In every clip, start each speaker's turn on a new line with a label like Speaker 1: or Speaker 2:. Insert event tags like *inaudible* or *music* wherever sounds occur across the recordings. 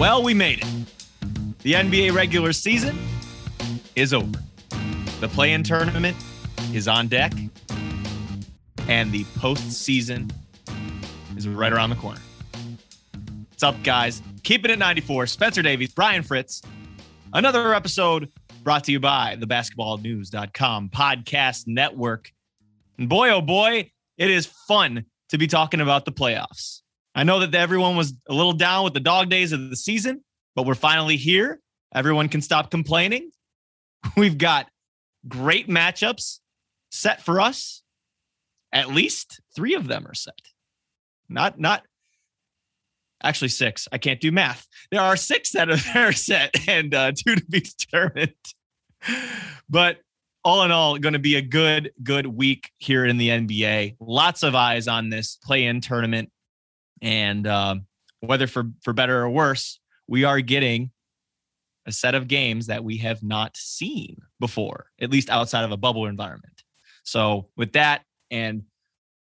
Speaker 1: Well, we made it. The NBA regular season is over. The play in tournament is on deck, and the postseason is right around the corner. What's up, guys? Keeping it 94. Spencer Davies, Brian Fritz. Another episode brought to you by the basketballnews.com podcast network. And boy, oh boy, it is fun to be talking about the playoffs. I know that everyone was a little down with the dog days of the season, but we're finally here. Everyone can stop complaining. *laughs* We've got great matchups set for us. At least three of them are set. Not, not actually six. I can't do math. There are six that are *laughs* set and uh, two to be *laughs* determined. But all in all, going to be a good, good week here in the NBA. Lots of eyes on this play-in tournament, and uh, whether for for better or worse, we are getting a set of games that we have not seen before, at least outside of a bubble environment. So, with that, and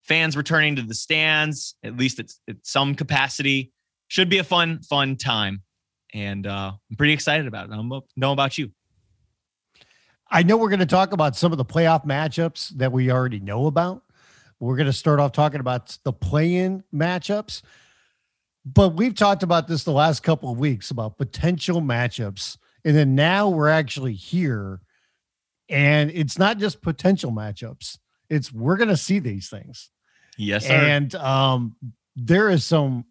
Speaker 1: fans returning to the stands, at least it's, it's some capacity, should be a fun, fun time. And uh, I'm pretty excited about it. I don't know about you.
Speaker 2: I know we're going to talk about some of the playoff matchups that we already know about. We're going to start off talking about the play-in matchups. But we've talked about this the last couple of weeks about potential matchups. And then now we're actually here. And it's not just potential matchups. It's we're going to see these things.
Speaker 1: Yes, sir.
Speaker 2: And um, there is some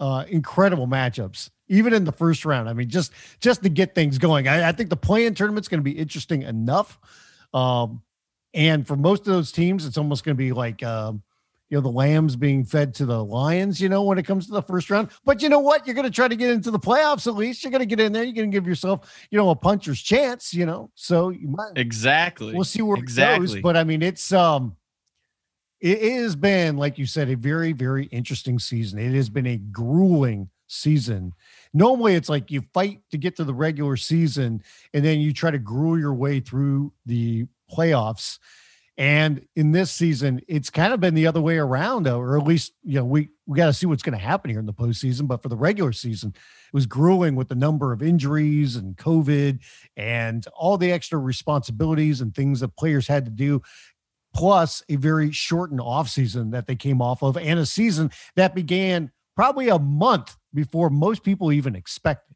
Speaker 2: uh, incredible matchups even in the first round. I mean, just just to get things going. I, I think the play-in tournament's going to be interesting enough. Um, and for most of those teams, it's almost going to be like um, you know the lambs being fed to the lions. You know, when it comes to the first round. But you know what? You're going to try to get into the playoffs at least. You're going to get in there. You're going to give yourself you know a puncher's chance. You know, so you might
Speaker 1: exactly.
Speaker 2: We'll see where
Speaker 1: exactly.
Speaker 2: it goes. But I mean, it's um. It has been, like you said, a very, very interesting season. It has been a grueling season normally it's like you fight to get to the regular season and then you try to gruel your way through the playoffs. And in this season, it's kind of been the other way around, or at least, you know, we, we got to see what's going to happen here in the postseason. But for the regular season, it was grueling with the number of injuries and COVID and all the extra responsibilities and things that players had to do plus a very shortened offseason that they came off of and a season that began probably a month before most people even expected.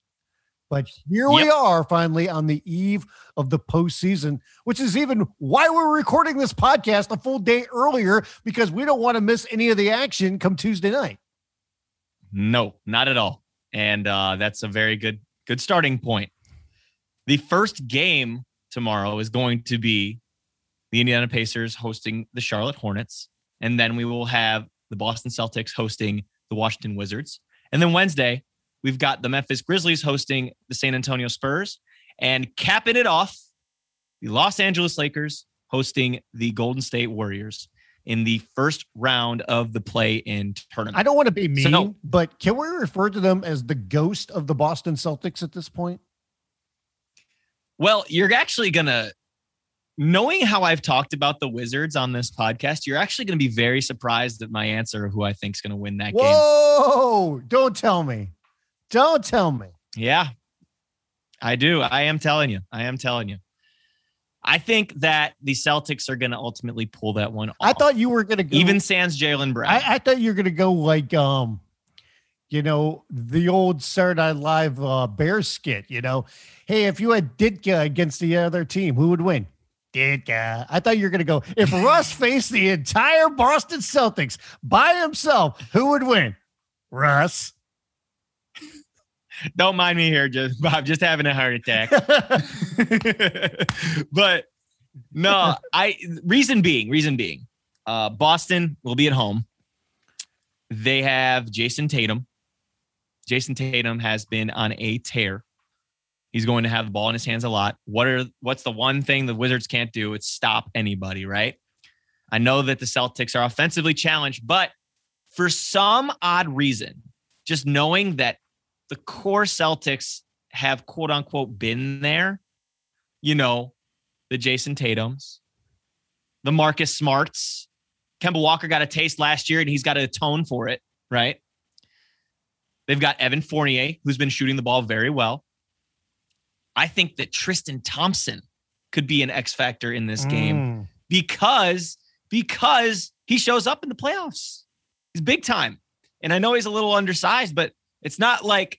Speaker 2: But here yep. we are finally on the eve of the postseason, which is even why we're recording this podcast a full day earlier because we don't want to miss any of the action come Tuesday night.
Speaker 1: No, not at all. And uh, that's a very good good starting point. The first game tomorrow is going to be the Indiana Pacers hosting the Charlotte Hornets, and then we will have the Boston Celtics hosting the Washington Wizards. And then Wednesday, we've got the Memphis Grizzlies hosting the San Antonio Spurs. And capping it off, the Los Angeles Lakers hosting the Golden State Warriors in the first round of the play in tournament.
Speaker 2: I don't want to be mean, so no, but can we refer to them as the ghost of the Boston Celtics at this point?
Speaker 1: Well, you're actually going to knowing how I've talked about the Wizards on this podcast, you're actually going to be very surprised at my answer of who I think is going to win that
Speaker 2: Whoa,
Speaker 1: game.
Speaker 2: Whoa! Don't tell me. Don't tell me.
Speaker 1: Yeah, I do. I am telling you. I am telling you. I think that the Celtics are going to ultimately pull that one off.
Speaker 2: I thought you were going to go
Speaker 1: even sans Jaylen Brown.
Speaker 2: I, I, thought you were going to go like um, you know, the old Saturday Night Live uh, Bear skit. You know, hey, if you had Ditka against the other team, who would win? Ditka. I thought you were going to go. If Russ *laughs* faced the entire Boston Celtics by himself, who would win? Russ.
Speaker 1: Don't mind me here, just *laughs* Bob, just having a heart attack. *laughs* but no, I reason being, reason being, uh, Boston will be at home. They have Jayson Tatum. Jayson Tatum has been on a tear. He's going to have the ball in his hands a lot. What are what's the one thing the Wizards can't do? It's stop anybody, right? I know that the Celtics are offensively challenged, but for some odd reason, just knowing that the core Celtics have quote unquote been there, you know, the Jayson Tatums, the Marcus Smarts, Kemba Walker got a taste last year and he's got to atone for it, right? They've got Evan Fournier, who's been shooting the ball very well. I think that Tristan Thompson could be an X factor in this game
Speaker 2: Mm.
Speaker 1: because because he shows up in the playoffs. He's big time. And I know he's a little undersized, but it's not like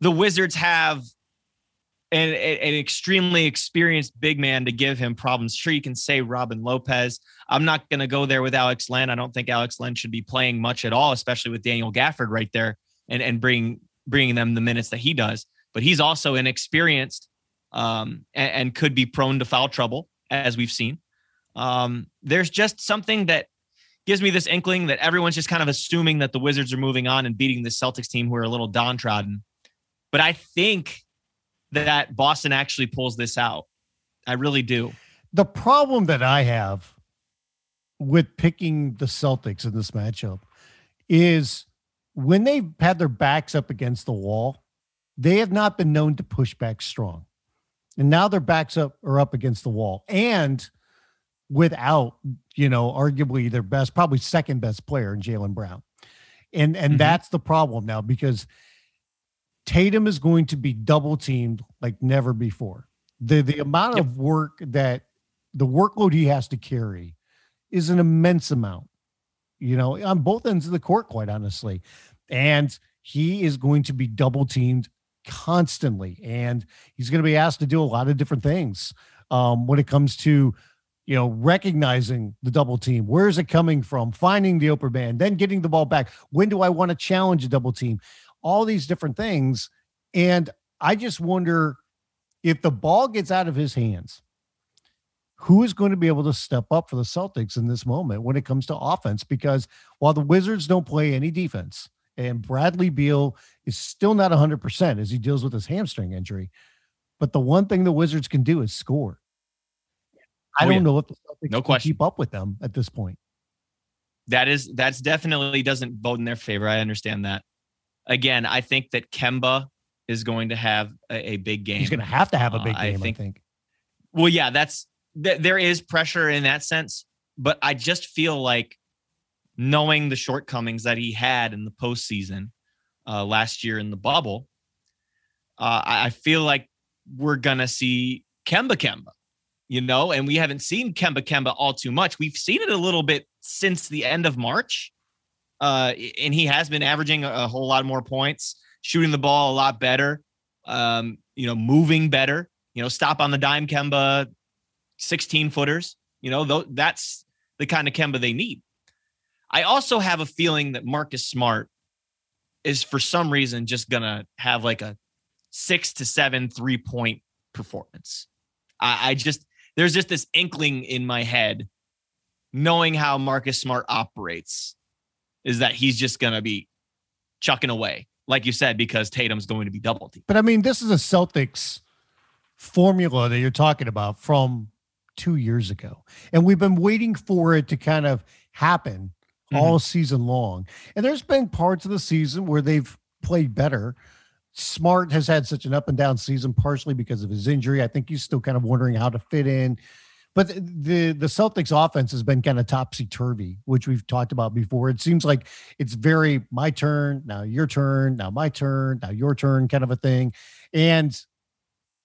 Speaker 1: the Wizards have an, an extremely experienced big man to give him problems. Sure, you can say Robin Lopez. I'm not going to go there with Alex Len. I don't think Alex Len should be playing much at all, especially with Daniel Gafford right there and, and bring, bringing them the minutes that he does. But he's also inexperienced um, and, and could be prone to foul trouble, as we've seen. Um, there's just something that gives me this inkling that everyone's just kind of assuming that the Wizards are moving on and beating the Celtics team who are a little downtrodden. But I think that Boston actually pulls this out. I really do.
Speaker 2: The problem that I have with picking the Celtics in this matchup is when they've had their backs up against the wall, they have not been known to push back strong. And now their backs up are up against the wall. And without, you know, arguably their best, probably second best player in Jaylen Brown. And and
Speaker 1: Mhm.
Speaker 2: that's the problem now because Tatum is going to be double teamed like never before. The the amount
Speaker 1: Yep.
Speaker 2: of work that the workload he has to carry is an immense amount, you know, on both ends of the court, quite honestly. And he is going to be double teamed constantly. And he's going to be asked to do a lot of different things um, when it comes to, you know, recognizing the double team. Where is it coming from? Finding the open man, then getting the ball back. When do I want to challenge a double team? All these different things. And I just wonder if the ball gets out of his hands, who is going to be able to step up for the Celtics in this moment when it comes to offense? Because while the Wizards don't play any defense and Bradley Beal is still not 100% as he deals with his hamstring injury, but the one thing the Wizards can do is score. I
Speaker 1: Oh,
Speaker 2: don't
Speaker 1: yeah.
Speaker 2: know if the Celtics
Speaker 1: No
Speaker 2: can
Speaker 1: question.
Speaker 2: keep up with them at this point.
Speaker 1: That is that's definitely doesn't vote in their favor. I understand that. Again, I think that Kemba is going to have a, a big game.
Speaker 2: He's going to have to have a
Speaker 1: Uh,
Speaker 2: big
Speaker 1: I
Speaker 2: game, I
Speaker 1: think-
Speaker 2: think.
Speaker 1: Well, yeah, that's th- there is pressure in that sense, but I just feel like knowing the shortcomings that he had in the postseason uh, last year in the bubble, uh, I, I feel like we're gonna see Kemba Kemba, you know, and we haven't seen Kemba Kemba all too much. We've seen it a little bit since the end of March, uh, and he has been averaging a, whole lot more points, shooting the ball a lot better, um, you know, moving better you know, stop on the dime Kemba, 16 footers, you know, th- that's the kind of Kemba they need. I also have a feeling that Marcus Smart is for some reason just to have like a six to seven three point performance. I, I just, there's just this inkling in my head, knowing how Marcus Smart operates, is that he's just going to be chucking away, like you said, because Tatum's going to be double teamed.
Speaker 2: But I mean, this is a Celtics formula that you're talking about from two years ago. And we've been waiting for it to kind of happen mm-hmm. all season long. And there's been parts of the season where they've played better. Smart has had such an up and down season, partially because of his injury. I think he's still kind of wondering how to fit in. But the the Celtics offense has been kind of topsy turvy, which we've talked about before. It seems like it's very my turn, now your turn, now my turn, now your turn kind of a thing. And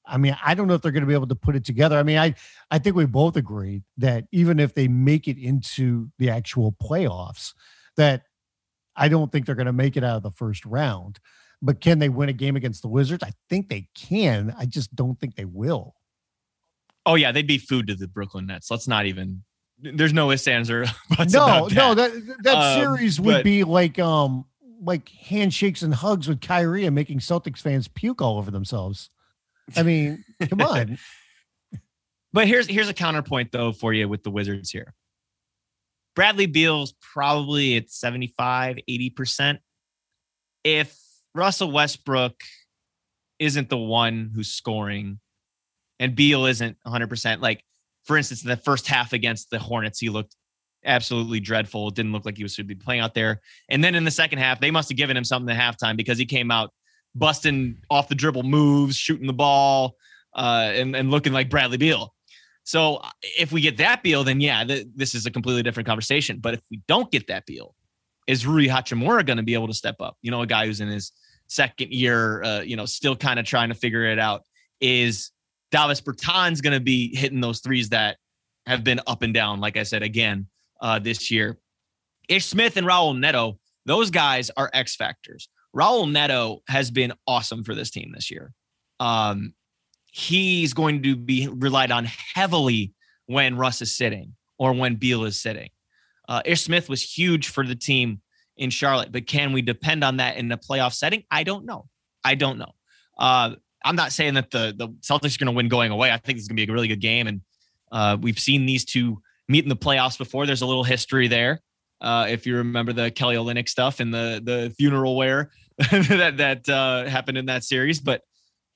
Speaker 2: I mean, I don't know if they're going to be able to put it together. I mean, I I think we both agree that even if they make it into the actual playoffs, that I don't think they're going to make it out of the first round. But can they win a game against the Wizards? I think they can. I just don't think they will.
Speaker 1: Oh yeah, they'd be food to the Brooklyn Nets. Let's not even. There's no ifs, ands, or *laughs* buts
Speaker 2: no,
Speaker 1: about
Speaker 2: no,
Speaker 1: that.
Speaker 2: that that
Speaker 1: Um,
Speaker 2: series would
Speaker 1: but-
Speaker 2: be like um like handshakes and hugs with Kyrie and making Celtics fans puke all over themselves. I mean, come *laughs* on.
Speaker 1: But here's here's a counterpoint though for you with the Wizards here. Bradley Beal's probably at 75, 80%. If Russell Westbrook isn't the one who's scoring and Beal isn't 100%, like for instance, in the first half against the Hornets, he looked absolutely dreadful. It didn't look like he was should be playing out there. And then in the second half, they must have given him something at halftime because he came out busting off the dribble moves, shooting the ball, uh, and, and looking like Bradley Beal. So if we get that Beal, then yeah, th- this is a completely different conversation. But if we don't get that Beal, is Rui Hachimura going to be able to step up? You know, a guy who's in his second year, uh, you know, still kind of trying to figure it out. Is Davis Bertans going to be hitting those threes that have been up and down, like I said again uh, this year? Ish Smith and Raul Neto, those guys are X factors. Raul Neto has been awesome for this team this year. Um, he's going to be relied on heavily when Russ is sitting or when Beal is sitting. Uh, Ish Smith was huge for the team in Charlotte, but can we depend on that in a playoff setting? I don't know. I don't know. Uh, I'm not saying that the the Celtics are going to win going away. I think it's going to be a really good game, and uh, we've seen these two meet in the playoffs before. There's a little history there. Uh, if you remember the Kelly Olynyk stuff and the the funeral wear *laughs* that that uh, happened in that series, but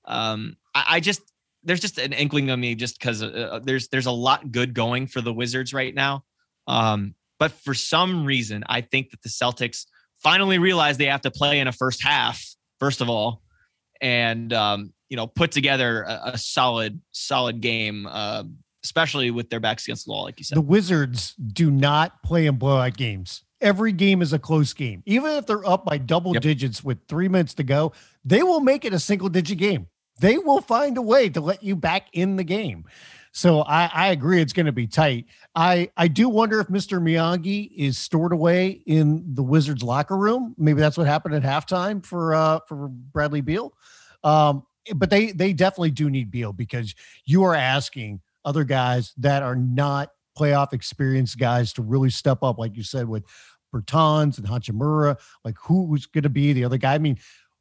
Speaker 1: um, I, I, just there's just an inkling of me just because uh, uh, there's there's a lot good going for the Wizards right now. Um, but for some reason, I think that the Celtics finally realize they have to play in a first half, first of all, and um, you know put together a, a solid solid game. Uh, especially with their backs against the wall, like you said.
Speaker 2: The Wizards do not play in blowout games. Every game is a close game. Even if they're up by double yep. digits with three minutes to go, they will make it a single digit game. They will find a way to let you back in the game. So I, I agree it's going to be tight. I, I do wonder if Mr. Miyagi is stored away in the Wizards locker room. Maybe that's what happened at halftime for uh, for Bradley Beal. Um, but they they definitely do need Beal because you are asking other guys that are not playoff experienced guys to really step up, like you said, with Bertans and Hachimura, like who's going to be the other guy. I mean,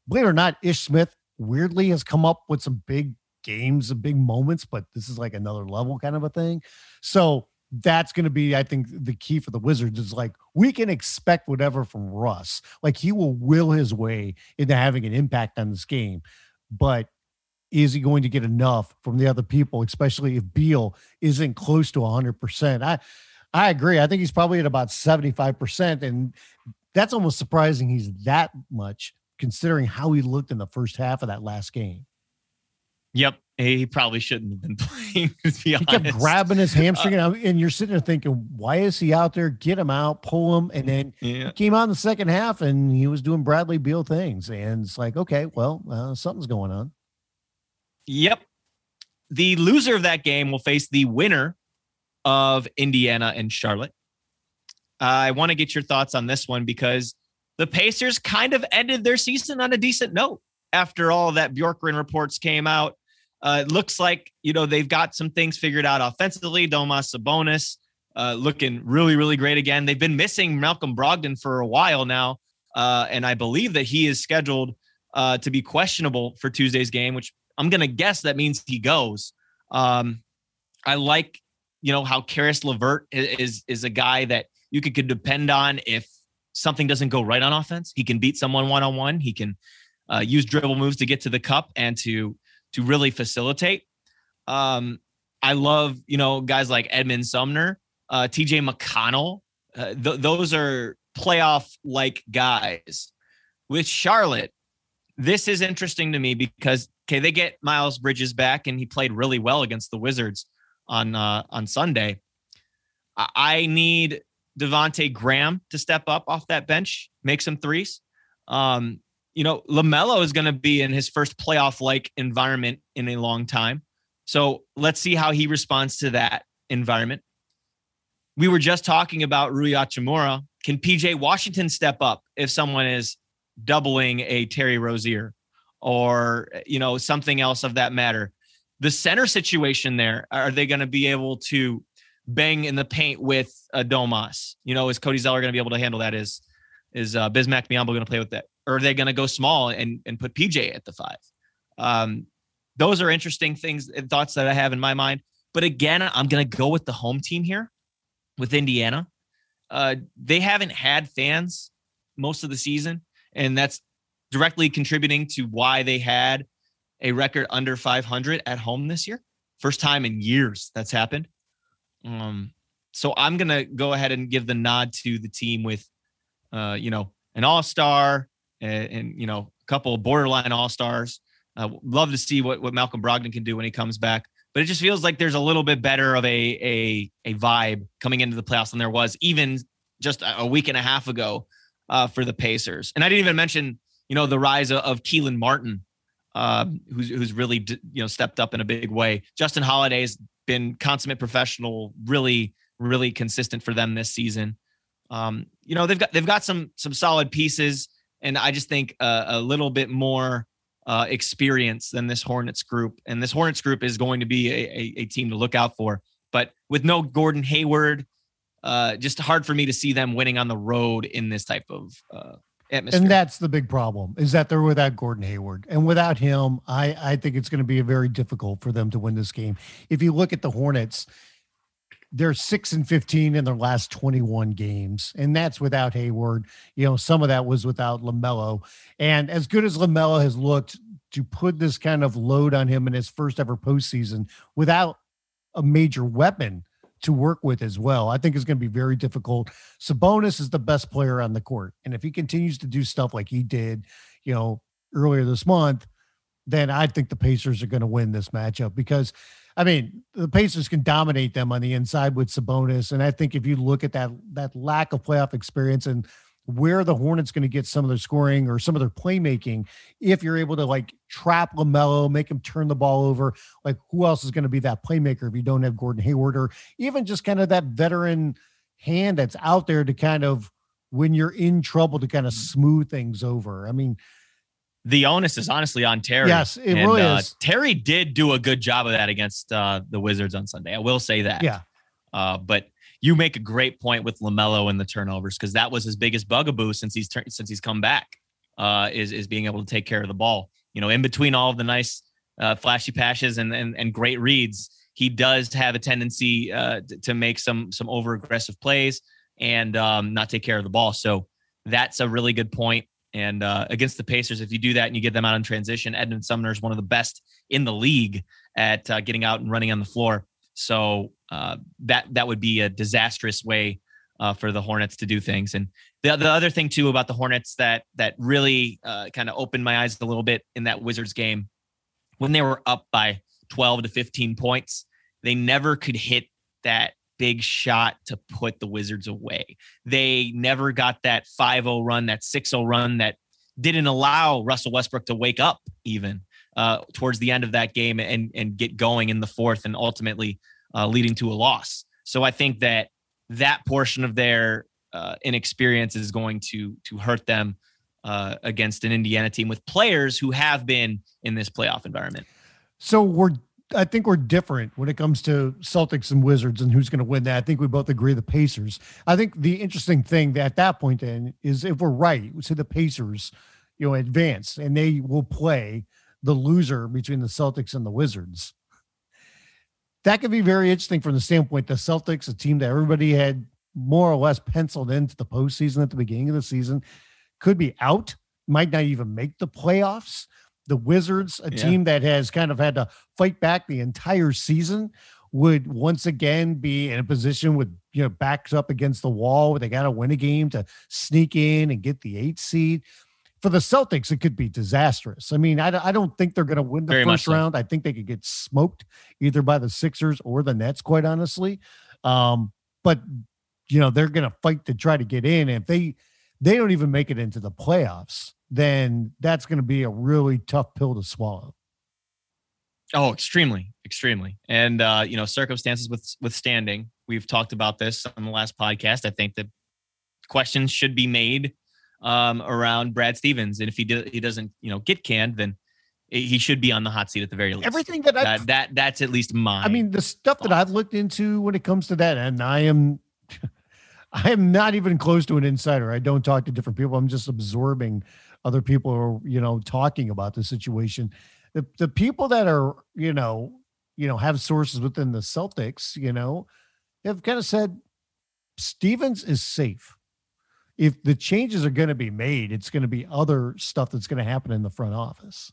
Speaker 2: believe it or not, Ish Smith weirdly has come up with some big games and big moments, but this is like another level kind of a thing. So that's going to be, I think, the key for the Wizards is like we can expect whatever from Russ. Like he will will his way into having an impact on this game, but is he going to get enough from the other people, especially if Beal isn't close to 100%? I, I agree. I think he's probably at about 75%. And that's almost surprising he's that much considering how he looked in the first half of that last game.
Speaker 1: Yep. He probably shouldn't have been *laughs* playing. he
Speaker 2: honest. kept grabbing his hamstring, uh, and you're sitting there thinking, "Why is he out there? Get him out, pull him." And then yeah. he came out in the second half, and he was doing Bradley Beal things, and it's like, okay, well, uh, something's going on.
Speaker 1: Yep. The loser of that game will face the winner of Indiana and Charlotte. I want to get your thoughts on this one because the Pacers kind of ended their season on a decent note after all that Bjorkgren reports came out. Uh, it looks like you know they've got some things figured out offensively. Domas Sabonis uh, looking really, really great again. They've been missing Malcolm Brogdon for a while now, uh, and I believe that he is scheduled uh, to be questionable for Tuesday's game, which I'm to guess that means he goes. Um, I like, you know, how Caris LeVert is, is a guy that you could, could depend on if something doesn't go right on offense. He can beat someone one on one. He can uh, use dribble moves to get to the cup and to to really facilitate. Um, I love, you know, guys like Edmond Sumner, uh, T.J. McConnell. Uh, th- those are playoff like guys. With Charlotte, this is interesting to me because okay, they get Miles Bridges back, and he played really well against the Wizards on uh, on Sunday. I need Devonte Graham to step up off that bench, make some threes. Um, you know, LaMelo is going to be in his first playoff like environment in a long time. So let's see how he responds to that environment. We were just talking about Rui Hachimura. Can PJ Washington step up if someone is doubling a Terry Rozier? or you know something else of that matter. The center situation there, are they going to be able to bang in the paint with a Domas? You know, is Cody Zeller going to be able to handle that? Is is uh, Bismack Biyombo going to play with that? Or are they going to go small and and put PJ at the five? Um, those are interesting things and thoughts that I have in my mind. But again, I'm going to go with the home team here with Indiana. Uh, they haven't had fans most of the season, and that's directly contributing to why they had a record under 500 at home this year. First time in years that's happened. Um, so I'm gonna go ahead and give the nod to the team with, uh, you know, an All Star and, and, you know a couple of borderline All Stars. Uh, love to see what what Malcolm Brogdon can do when he comes back. But it just feels like there's a little bit better of a a a vibe coming into the playoffs than there was even just a week and a half ago uh, for the Pacers. And I didn't even mention, you know, the rise of, of Kelan Martin, uh, who's who's really you know stepped up in a big way. Justin Holiday's been consummate professional, really really consistent for them this season. Um, you know, they've got they've got some some solid pieces, and I just think uh, a little bit more uh, experience than this Hornets group. And this Hornets group is going to be a, a, a team to look out for. But with no Gordon Hayward, uh, just hard for me to see them winning on the road in this type of uh, atmosphere.
Speaker 2: And that's the big problem is that they're without Gordon Hayward, and without him, I I think it's going to be very difficult for them to win this game. If you look at the Hornets, they're six and 15 in their last 21 games, and that's without Hayward. You know, some of that was without LaMelo. And as good as LaMelo has looked to put this kind of load on him in his first ever postseason without a major weapon to work with as well, I think is going to be very difficult. Sabonis is the best player on the court. And if he continues to do stuff like he did, you know, earlier this month, then I think the Pacers are going to win this matchup because I mean, the Pacers can dominate them on the inside with Sabonis, and I think if you look at that that lack of playoff experience and where the Hornets going to get some of their scoring or some of their playmaking, if you're able to like trap LaMelo, make him turn the ball over, like who else is going to be that playmaker if you don't have Gordon Hayward or even just kind of that veteran hand that's out there to kind of when you're in trouble to kind of mm-hmm. smooth things over. I mean,
Speaker 1: the onus is honestly on Terry.
Speaker 2: Yes, it and, really uh, is.
Speaker 1: Terry did do a good job of that against uh, the Wizards on Sunday. I will say that.
Speaker 2: Yeah.
Speaker 1: Uh, but you make a great point with LaMelo and the turnovers because that was his biggest bugaboo since he's tur- since he's come back. Uh, is is being able to take care of the ball. You know, in between all of the nice uh, flashy passes and, and and great reads, he does have a tendency uh, to make some some over aggressive plays and um, not take care of the ball. So that's a really good point. And uh, against the Pacers, if you do that and you get them out in transition, Edmond Sumner is one of the best in the league at uh, getting out and running on the floor. So uh, that that would be a disastrous way uh, for the Hornets to do things. And the the other thing too about the Hornets that that really uh, kind of opened my eyes a little bit in that Wizards game when they were up by 12 to 15 points, they never could hit that big shot to put the Wizards away. They never got that 5 0 run, that 6 0 run that didn't allow Russell Westbrook to wake up even uh, towards the end of that game and, and get going in the fourth and ultimately uh, leading to a loss. So I think that that portion of their uh, inexperience is going to to hurt them uh, against an Indiana team with players who have been in this playoff environment.
Speaker 2: So we're I think we're different when it comes to Celtics and Wizards and who's going to win that. I think we both agree the Pacers. I think the interesting thing that at that point then is if we're right, we say the Pacers, you know, advance and they will play the loser between the Celtics and the Wizards. That could be very interesting from the standpoint the Celtics, a team that everybody had more or less penciled into the postseason at the beginning of the season, could be out, might not even make the playoffs the Wizards, a yeah. team that has kind of had to fight back the entire season, would once again be in a position with you know backs up against the wall where they got to win a game to sneak in and get the eight seed. For the Celtics, it could be disastrous. I mean, I, I don't think they're going to win the Very first round. So. I think they could get smoked either by the Sixers or the Nets, quite honestly. Um, but you know they're going to fight to try to get in. And if they they don't even make it into the playoffs, then that's going to be a really tough pill to swallow.
Speaker 1: Oh, extremely, extremely. And uh, you know, circumstances with withstanding, we've talked about this on the last podcast. I think that questions should be made um, around Brad Stevens, and if he do, he doesn't, you know, get canned, then he should be on the hot seat at the very least.
Speaker 2: Everything that
Speaker 1: that, that that's at least my.
Speaker 2: I mean, the stuff thought. that I've looked into when it comes to that, and I am *laughs* *laughs* I am not even close to an insider. I don't talk to different people. I'm just absorbing other people who are, you know, talking about the situation. The the people that are, you know, you know, have sources within the Celtics, you know, have kind of said Stevens is safe. If the changes are going to be made, it's going to be other stuff that's going to happen in the front office.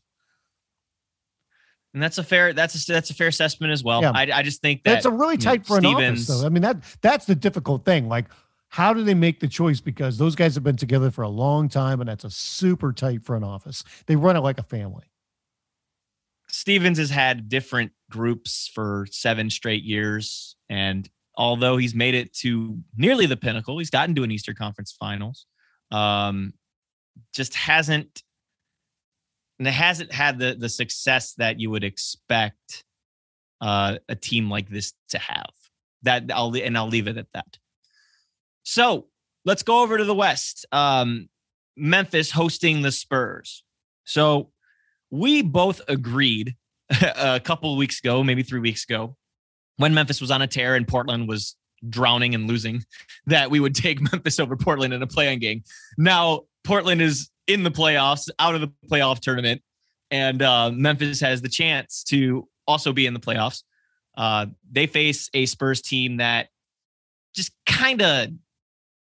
Speaker 1: And that's a fair that's a that's a fair assessment as well. Yeah. I, I just think
Speaker 2: that that's a really tight front Stevens, office. Though. I mean that that's the difficult thing. Like how do they make the choice? Because those guys have been together for a long time, and that's a super tight front office. They run it like a family.
Speaker 1: Stevens has had different groups for seven straight years. And although he's made it to nearly the pinnacle, he's gotten to an Eastern Conference finals. Um, just hasn't and it hasn't had the the success that you would expect uh, a team like this to have. That I'll and I'll leave it at that. So let's go over to the West. Um, Memphis hosting the Spurs. So we both agreed *laughs* a couple weeks ago, maybe three weeks ago, when Memphis was on a tear and Portland was drowning and losing, *laughs* that we would take *laughs* Memphis over Portland in a play-in game. Now Portland is in the playoffs, out of the playoff tournament, and uh, Memphis has the chance to also be in the playoffs. Uh, they face a Spurs team that just kind of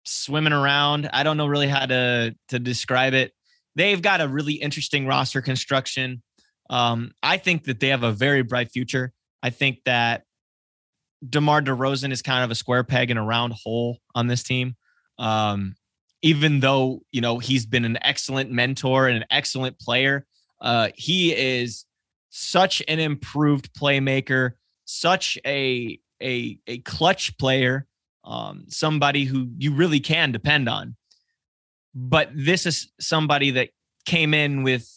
Speaker 1: swimming around. I don't know really how to to describe it. They've got a really interesting roster construction. Um, I think that they have a very bright future. I think that DeMar DeRozan is kind of a square peg in a round hole on this team. Um, even though you know he's been an excellent mentor and an excellent player, uh, he is such an improved playmaker, such a a a clutch player, um, somebody who you really can depend on. But this is somebody that came in with,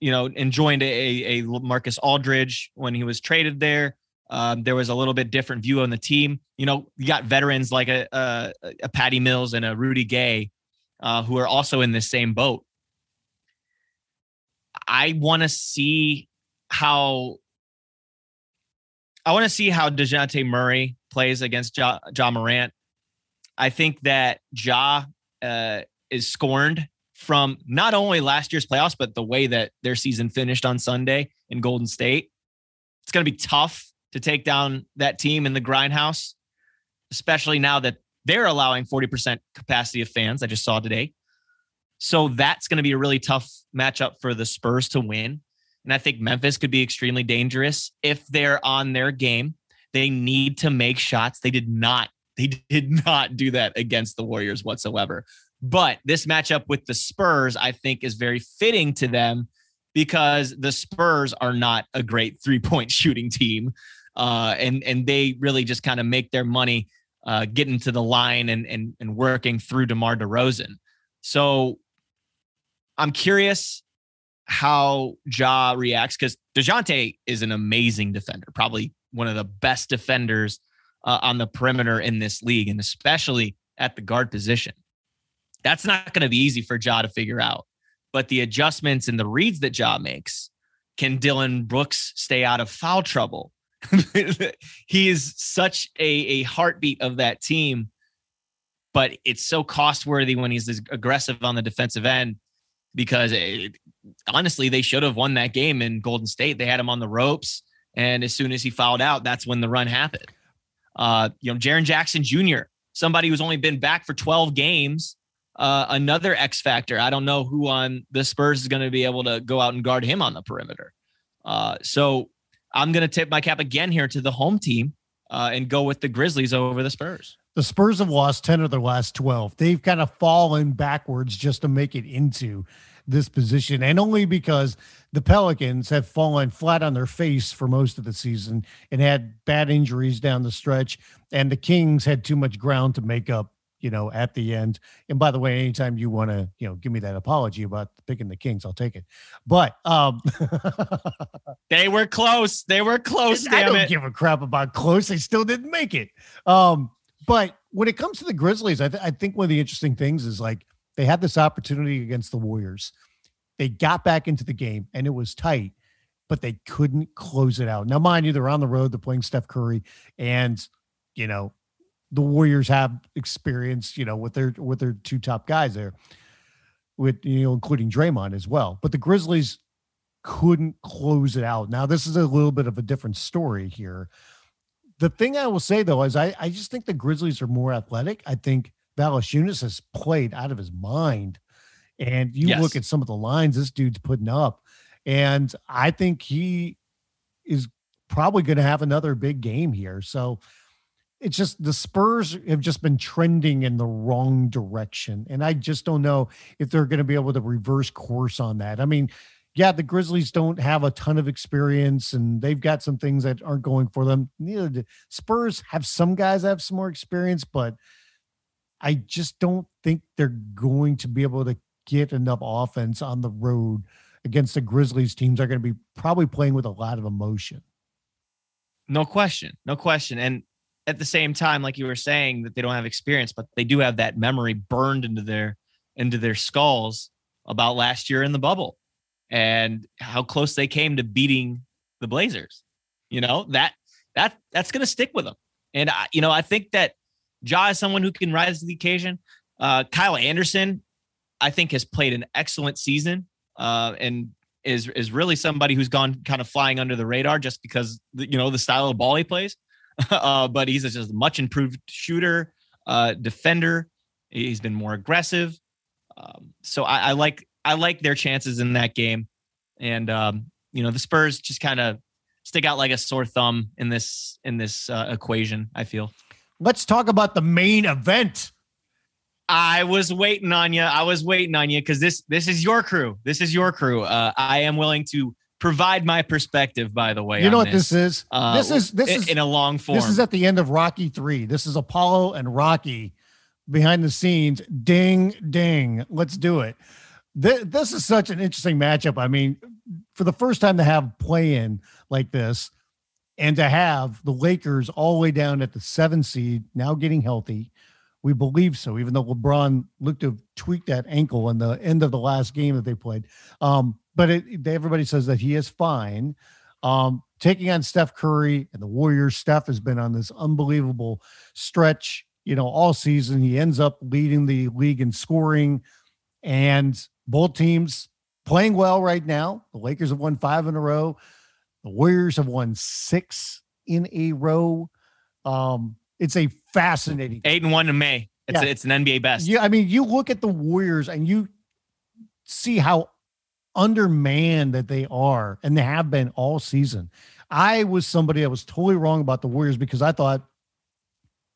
Speaker 1: you know, and joined a, a Marcus Aldridge when he was traded there. Um, there was a little bit different view on the team. You know, you got veterans like a, a, a Patty Mills and a Rudy Gay uh, who are also in the same boat. I want to see how I want to see how Dejounte Murray plays against Ja, ja Morant. I think that Ja uh, is scorned from not only last year's playoffs, but the way that their season finished on Sunday in Golden State. It's going to be tough to take down that team in the grindhouse, especially now that they're allowing 40% capacity of fans. I just saw today. So that's going to be a really tough matchup for the Spurs to win. And I think Memphis could be extremely dangerous if they're on their game. They need to make shots. They did not. *laughs* They did not do that against the Warriors whatsoever. But this matchup with the Spurs, I think, is very fitting to them because the Spurs are not a great three point *laughs* shooting team. Uh, and and they really just kind of make their money uh, getting to the line and, and, and working through DeMar DeRozan. So I'm curious how Ja reacts because Dejounte is an amazing defender, probably one of the best defenders uh, on the perimeter in this league, and especially at the guard position. That's not going to be easy for Ja to figure out. But the adjustments and the reads that Ja makes, can Dillon Brooks stay out of foul trouble? *laughs* he is such a, a heartbeat of that team, but it's so cost worthy when he's aggressive on the defensive end because it, honestly, they should have won that game in Golden State. They had him on the ropes. And as soon as he fouled out, that's when the run happened. Uh, you know, Jaren Jackson Jr., somebody who's only been back for 12 games, uh, another X factor. I don't know who on the Spurs is going to be able to go out and guard him on the perimeter. Uh, so I'm going to tip my cap again here to the home team uh, and go with the Grizzlies over the Spurs.
Speaker 2: The Spurs have lost 10 of their last 12. They've kind of fallen backwards just to make it into this position, and only because the Pelicans have fallen flat on their face for most of the season and had bad injuries down the stretch, and the Kings had too much ground to make up you know, at the end. And by the way, anytime you want to, you know, give me that apology about picking the Kings, I'll take it. But um *laughs*
Speaker 1: they were close. They were close. I
Speaker 2: don't
Speaker 1: it.
Speaker 2: give a crap about close. They still didn't make it. Um, but when it comes to the Grizzlies, I, th- I think one of the interesting things is like they had this opportunity against the Warriors. They got back into the game and it was tight, but they couldn't close it out. Now, mind you, they're on the road, they're playing Steph Curry, and you know, the Warriors have experience, you know, with their with their two top guys there, with you know, including Draymond as well. But the Grizzlies couldn't close it out. Now, this is a little bit of a different story here. The thing I will say though is I, I just think the Grizzlies are more athletic. I think Valanciunas has played out of his mind. And you yes. look at some of the lines this dude's putting up, and I think he is probably going to have another big game here. So it's just the Spurs have just been trending in the wrong direction. And I just don't know if they're going to be able to reverse course on that. I mean, yeah, the Grizzlies don't have a ton of experience and they've got some things that aren't going for them. Neither do Spurs have some guys that have some more experience, but I just don't think they're going to be able to get enough offense on the road against the Grizzlies teams are going to be probably playing with a lot of emotion.
Speaker 1: No question. No question. And at the same time, like you were saying, that they don't have experience, but they do have that memory burned into their into their skulls about last year in the bubble and how close they came to beating the Blazers. You know, that that that's gonna stick with them. And I, you know, I think that Ja is someone who can rise to the occasion. Uh, Kyle Anderson, I think, has played an excellent season uh, and is is really somebody who's gone kind of flying under the radar just because you know the style of ball he plays. *laughs* uh, but he's just a much improved shooter, uh, defender. He's been more aggressive. Um, so I, I, like I like their chances in that game, and um, you know the Spurs just kind of stick out like a sore thumb in this in this uh, equation. I feel.
Speaker 2: Let's talk about the main event.
Speaker 1: I was waiting on you. I was waiting on you because this this is your crew. This is your crew. Uh, I am willing to provide my perspective. By the way,
Speaker 2: you know what this, this is? Uh, this is this is
Speaker 1: in a long form.
Speaker 2: This is at the end of Rocky Three. This is Apollo and Rocky behind the scenes. Ding ding. Let's do it. This, this is such an interesting matchup. I mean, for the first time to have play in like this, and to have the Lakers all the way down at the seven seed now getting healthy we believe so, even though LeBron looked to have tweaked that ankle in the end of the last game that they played. Um, but it, everybody says that he is fine. Um, taking on Steph Curry and the Warriors, Steph has been on this unbelievable stretch, you know, all season. He ends up leading the league in scoring, and both teams playing well right now. The Lakers have won five in a row. The Warriors have won six in a row. Um, it's a fascinating
Speaker 1: eight and one in May. It's yeah. a, it's an NBA best.
Speaker 2: Yeah, I mean, you look at the Warriors and you see how undermanned that they are, and they have been all season. I was somebody that was totally wrong about the Warriors because I thought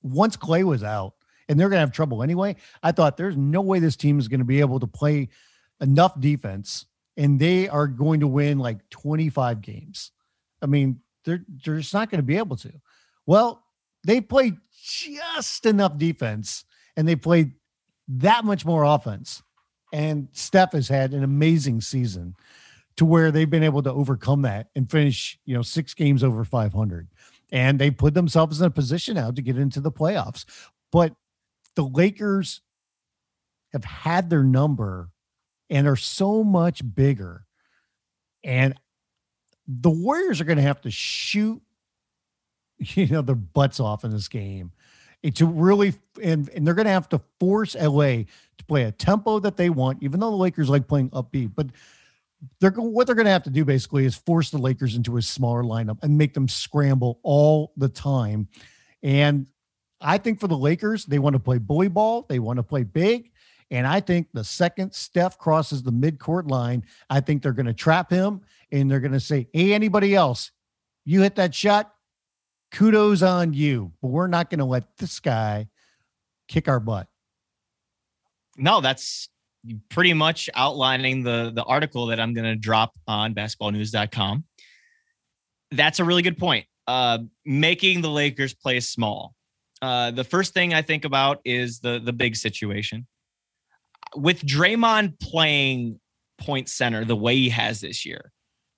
Speaker 2: once Clay was out, and they're going to have trouble anyway. I thought there's no way this team is going to be able to play enough defense, and they are going to win like 25 games. I mean, they're they're just not going to be able to. Well, they played just enough defense and they played that much more offense. And Steph has had an amazing season to where they've been able to overcome that and finish, you know, six games over 500. And they put themselves in a position now to get into the playoffs. But the Lakers have had their number and are so much bigger. And the Warriors are going to have to shoot *laughs* you know their butts off in this game. To really and, and they're going to have to force LA to play a tempo that they want even though the Lakers like playing upbeat. But they're what they're going to have to do basically is force the Lakers into a smaller lineup and make them scramble all the time. And I think for the Lakers they want to play bully ball they want to play big. And I think the second Steph crosses the midcourt line I think they're going to trap him and they're going to say hey anybody else? You hit that shot kudos on you, but we're not going to let this guy kick our butt.
Speaker 1: No, that's pretty much outlining the the article that I'm going to drop on basketballnews.com. That's a really good point. Uh, making the Lakers play small. Uh, the first thing I think about is the the big situation. With Draymond playing point center the way he has this year,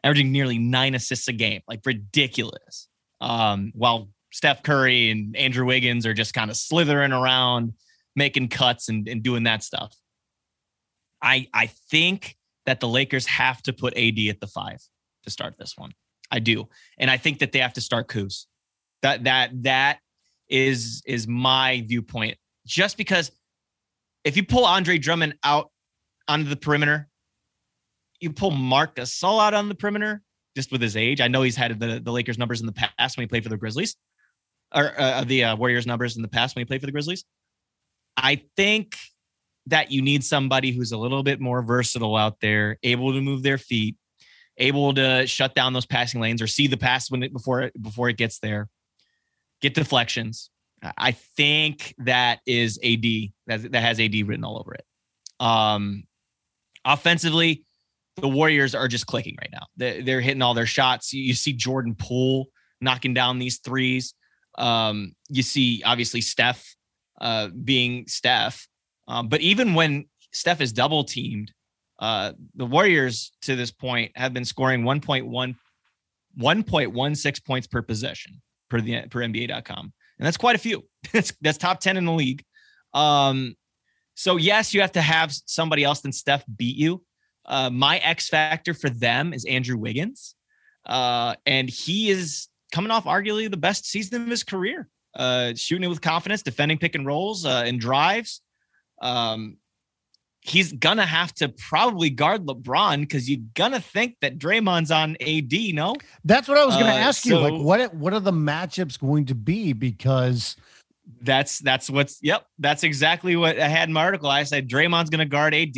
Speaker 1: averaging nearly nine assists a game, like ridiculous um, while Steph Curry and Andrew Wiggins are just kind of slithering around, making cuts and, and doing that stuff. I I think that the Lakers have to put AD at the five to start this one. I do, and I think that they have to start Kuz. That that that is is my viewpoint. Just because if you pull Andre Drummond out onto the perimeter, you pull Marc Gasol out on the perimeter, just with his age. I know he's had the, the Lakers numbers in the past when he played for the Grizzlies, or uh, the uh, Warriors numbers in the past when he played for the Grizzlies. I think that you need somebody who's a little bit more versatile out there, able to move their feet, able to shut down those passing lanes or see the pass when it before it before it gets there, get deflections. I think that is AD that that has AD written all over it. Um, offensively, the Warriors are just clicking right now. They're, hitting all their shots. You see Jordan Poole knocking down these threes. Um, you see, obviously, Steph uh, being Steph. Um, but even when Steph is double teamed, uh, the Warriors to this point have been scoring 1.1 1.16 points per possession per the per NBA.com. And that's quite a few. *laughs* that's that's top 10 in the league. Um, so yes, you have to have somebody else than Steph beat you. Uh, my X factor for them is Andrew Wiggins. Uh, and he is coming off arguably the best season of his career. Uh, shooting it with confidence, defending pick and rolls uh, and drives. Um, he's gonna have to probably guard LeBron because you're gonna think that Draymond's on AD. No,
Speaker 2: that's what I was gonna uh, ask you. like, what what are the matchups going to be? Because
Speaker 1: that's that's what's yep. That's exactly what I had in my article. I said Draymond's gonna guard AD.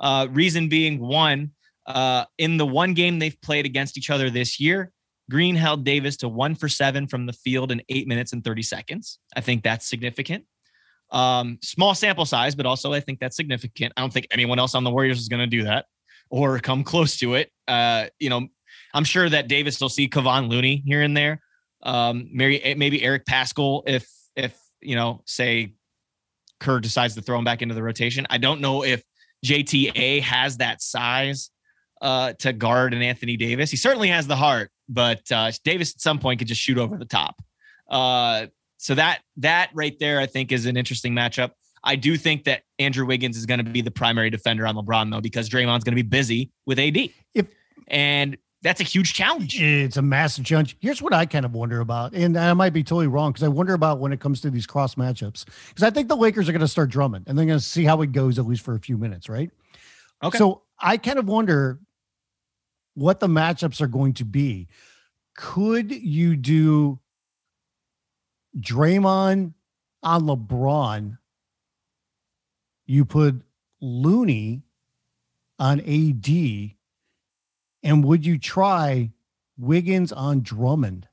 Speaker 1: Uh, reason being one, uh, in the one game they've played against each other this year, Green held Davis to one for seven from the field in eight minutes and 30 seconds. I think that's significant. Um, small sample size, but also I think that's significant. I don't think anyone else on the Warriors is going to do that or come close to it. Uh, you know, I'm sure that Davis will see Kevon Looney here and there. Um, maybe maybe Eric Paschall if if you know, say Kerr decides to throw him back into the rotation. I don't know if JTA has that size uh, to guard an Anthony Davis. He certainly has the heart, but uh, Davis at some point could just shoot over the top. Uh, so that that right there, I think, is an interesting matchup. I do think that Andrew Wiggins is going to be the primary defender on LeBron though, because Draymond's going to be busy with AD. If and that's a huge challenge.
Speaker 2: It's a massive challenge. Here's what I kind of wonder about, and I might be totally wrong because I wonder about when it comes to these cross matchups. Because I think the Lakers are going to start Drummond and they're going to see how it goes at least for a few minutes, right? Okay. So I kind of wonder what the matchups are going to be. Could you do Draymond on LeBron? You put Looney on AD and would you try Wiggins on Drummond?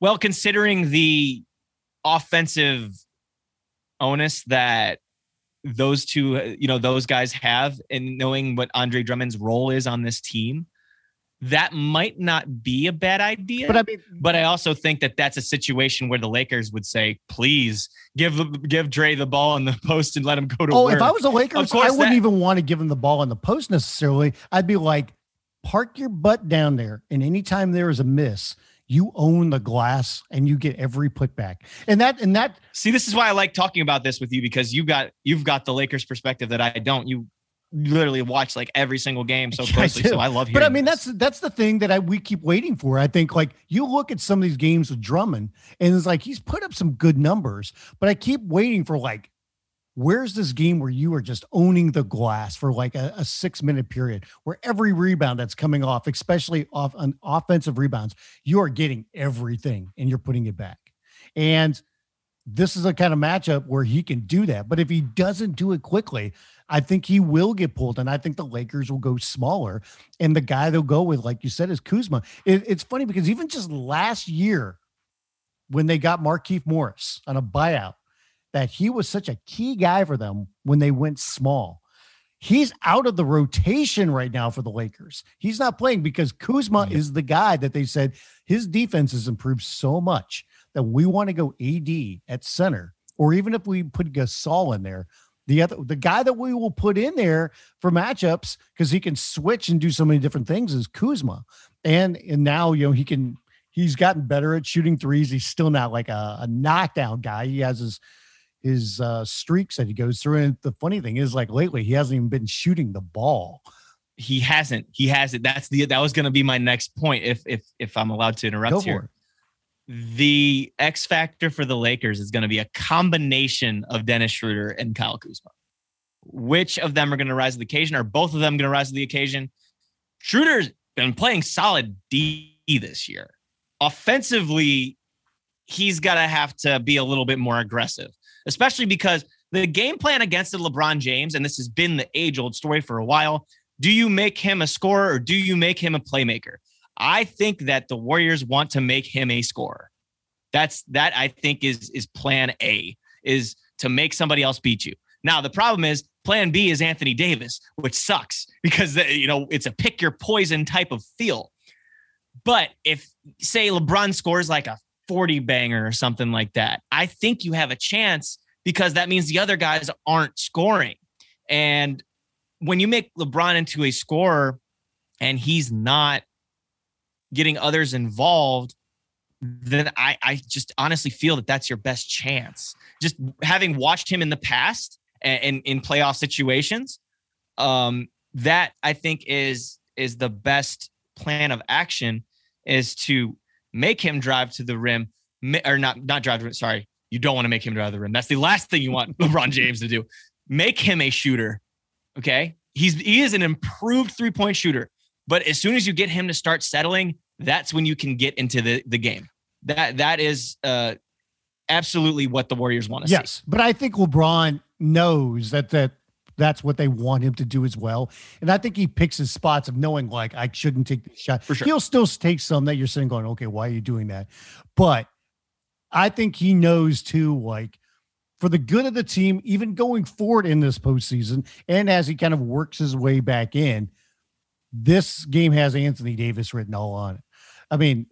Speaker 1: Well, considering the offensive onus that those two, you know, those guys have, and knowing what Andre Drummond's role is on this team, that might not be a bad idea. But I mean, but I also think that that's a situation where the Lakers would say, "Please give give Dre the ball in the *laughs* post and let him go to oh, work."
Speaker 2: if I was a Lakers, I wouldn't that, even want to give him the ball in the post necessarily. I'd be like, park your butt down there, and anytime there is a miss, you own the glass and you get every putback. And that and that
Speaker 1: see, this is why I like talking about this with you because you got you've got the Lakers perspective that I don't. You literally watch like every single game so *laughs* closely. I so I love you.
Speaker 2: But I mean,
Speaker 1: this.
Speaker 2: that's that's the thing that I we keep waiting for. I think like you look at some of these games with Drummond, and it's like he's put up some good numbers, but I keep waiting for like where's this game where you are just owning the glass for like a, a, six minute period where every rebound that's coming off especially off on offensive rebounds you are getting everything and you're putting it back. And this is a kind of matchup where he can do that but if he doesn't do it quickly i think he will get pulled and i think the lakers will go smaller. And the guy they'll go with like you said is kuzma. It, it's funny because even just last year when they got Markieff Morris on a buyout that he was such a key guy for them when they went small. He's out of the rotation right now for the Lakers. He's not playing because Kuzma is the guy that they said his defense has improved so much that we want to go AD at center, or even if we put Gasol in there, the other the guy that we will put in there for matchups because he can switch and do so many different things is Kuzma. And and now you know he can he's gotten better at shooting threes. He's still not like a, a knockdown guy. He has his his uh, streaks that he goes through. And the funny thing is, like lately, he hasn't even been shooting the ball.
Speaker 1: He hasn't. He hasn't. That's the that was going to be my next point. If if if I'm allowed to interrupt Go here, the X factor for the Lakers is going to be a combination of Dennis Schroeder and Kyle Kuzma. Which of them are going to rise to the occasion? Are both of them going to rise to the occasion? Schroeder's been playing solid D this year. Offensively, he's got to have to be a little bit more aggressive especially because the game plan against the LeBron James, and this has been the age old story for a while. Do you make him a scorer or do you make him a playmaker? I think that the Warriors want to make him a scorer. That's that I think is is plan A is to make somebody else beat you. Now the problem is plan B is Anthony Davis, which sucks *laughs* because uh, you know it's a pick your poison type of feel. But if say LeBron scores like a 40 banger or something like that, I think you have a chance because that means the other guys aren't scoring. And when you make LeBron into a scorer and he's not getting others involved, then I, I just honestly feel that that's your best chance. Just having watched him in the past and, in playoff situations, um, that I think is is the best plan of action is to make him drive to the rim or not not drive to the rim. Sorry, you don't want to make him drive to the rim. That's the last thing you want *laughs* LeBron James to do. Make him a shooter. Okay. He's he is an improved three-point shooter. But as soon as you get him to start settling, that's when you can get into the, the game. That that is uh absolutely what the Warriors want to
Speaker 2: yes, see. But I think LeBron knows that that that's what they want him to do as well. And I think he picks his spots of knowing like I shouldn't take the shot. For sure. He'll still take some that you're sitting going, okay, why are you doing that? But I think he knows too, like for the good of the team, even going forward in this postseason, and as he kind of works his way back in, this game has Anthony Davis written all on it. I mean,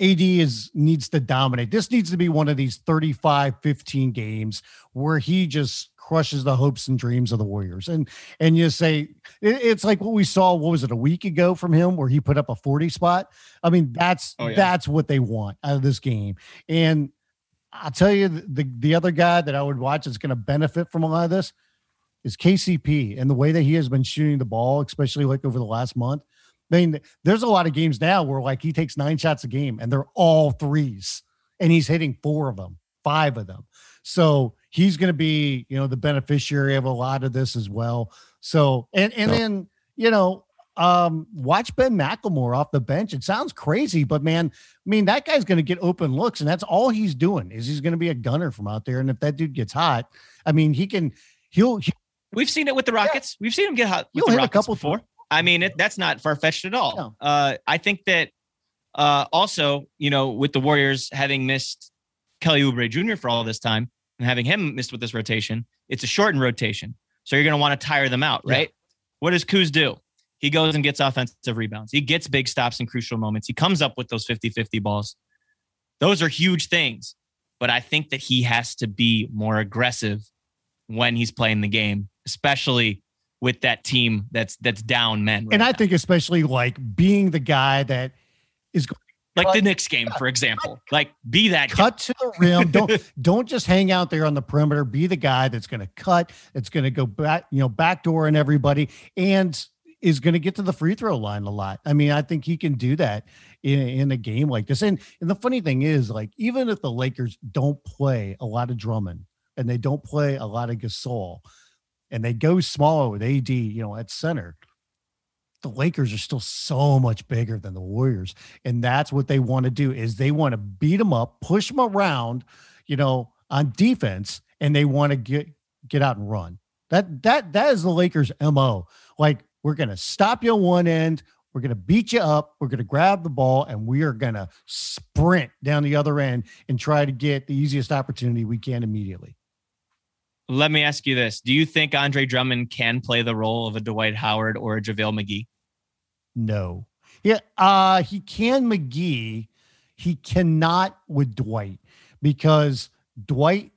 Speaker 2: AD is needs to dominate. This needs to be one of these 35 15 games where he just crushes the hopes and dreams of the Warriors. And and you say it's like what we saw what was it a week ago from him where he put up a 40 spot. I mean, that's oh, yeah. that's what they want out of this game. And I'll tell you the the other guy that I would watch is going to benefit from a lot of this is KCP and the way that he has been shooting the ball, especially like over the last month. I mean, there's a lot of games now where like he takes nine shots a game and they're all threes and he's hitting four of them, five of them. So he's going to be, you know, the beneficiary of a lot of this as well. So, and, and then, you know, um, watch Ben McLemore off the bench. It sounds crazy, but man, I mean, that guy's going to get open looks, and that's all he's doing is he's going to be a gunner from out there. And if that dude gets hot, I mean, he can. He'll. he'll
Speaker 1: We've seen it with the Rockets. Yeah. We've seen him get hot. With he'll hit Rockets a couple before. I mean, it, that's not far fetched at all. No. Uh, I think that uh, also, you know, with the Warriors having missed Kelly Oubre Jr. for all this time and having him missed with this rotation, it's a shortened rotation. So you're going to want to tire them out, right? Yeah. What does Kuz do? He goes and gets offensive rebounds. He gets big stops in crucial moments. He comes up with those 50 50 balls. Those are huge things. But I think that he has to be more aggressive when he's playing the game, especially with that team that's that's down men.
Speaker 2: Right and I now. think especially like being the guy that is
Speaker 1: like cut, the Knicks game, for example. Like be that
Speaker 2: cut guy. to the rim. Don't *laughs* don't just hang out there on the perimeter. Be the guy that's going to cut. That's going to go back, you know, backdoor and everybody. And is going to get to the free throw line a lot. I mean, I think he can do that in, in a game like this. And, and the funny thing is, like, even if the Lakers don't play a lot of Drummond and they don't play a lot of Gasol and they go smaller with AD, you know, at center, the Lakers are still so much bigger than the Warriors. And that's what they want to do is they want to beat them up, push them around, you know, on defense, and they want to get get out and run. That that that is the Lakers' MO. Like we're going to stop you on one end. We're going to beat you up. We're going to grab the ball and we are going to sprint down the other end and try to get the easiest opportunity we can immediately.
Speaker 1: Let me ask you this. Do you think Andre Drummond can play the role of a Dwight Howard or a JaVale McGee?
Speaker 2: No. Yeah, uh, he can McGee. He cannot with Dwight because Dwight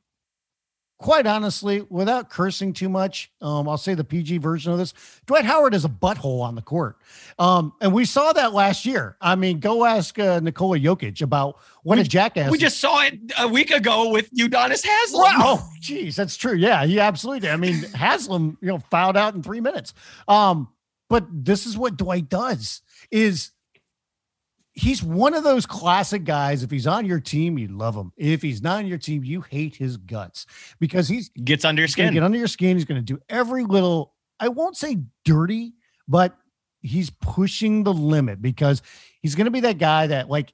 Speaker 2: quite honestly, without cursing too much, um, I'll say the PG version of this. Dwight Howard is a butthole on the court, um, and we saw that last year. I mean, go ask uh, Nikola Jokic about what we, a jackass.
Speaker 1: We just saw it a week ago with Udonis Haslem. Wow,
Speaker 2: oh, geez, that's true. Yeah, he absolutely did. I mean, Haslem, you know, fouled out in three minutes. Um, but this is what Dwight does: is he's one of those classic guys. If he's on your team, you love him. If he's not on your team, you hate his guts because he's
Speaker 1: gets under your skin.
Speaker 2: Get under your skin. He's going to do every little. I won't say dirty, but he's pushing the limit because he's going to be that guy that like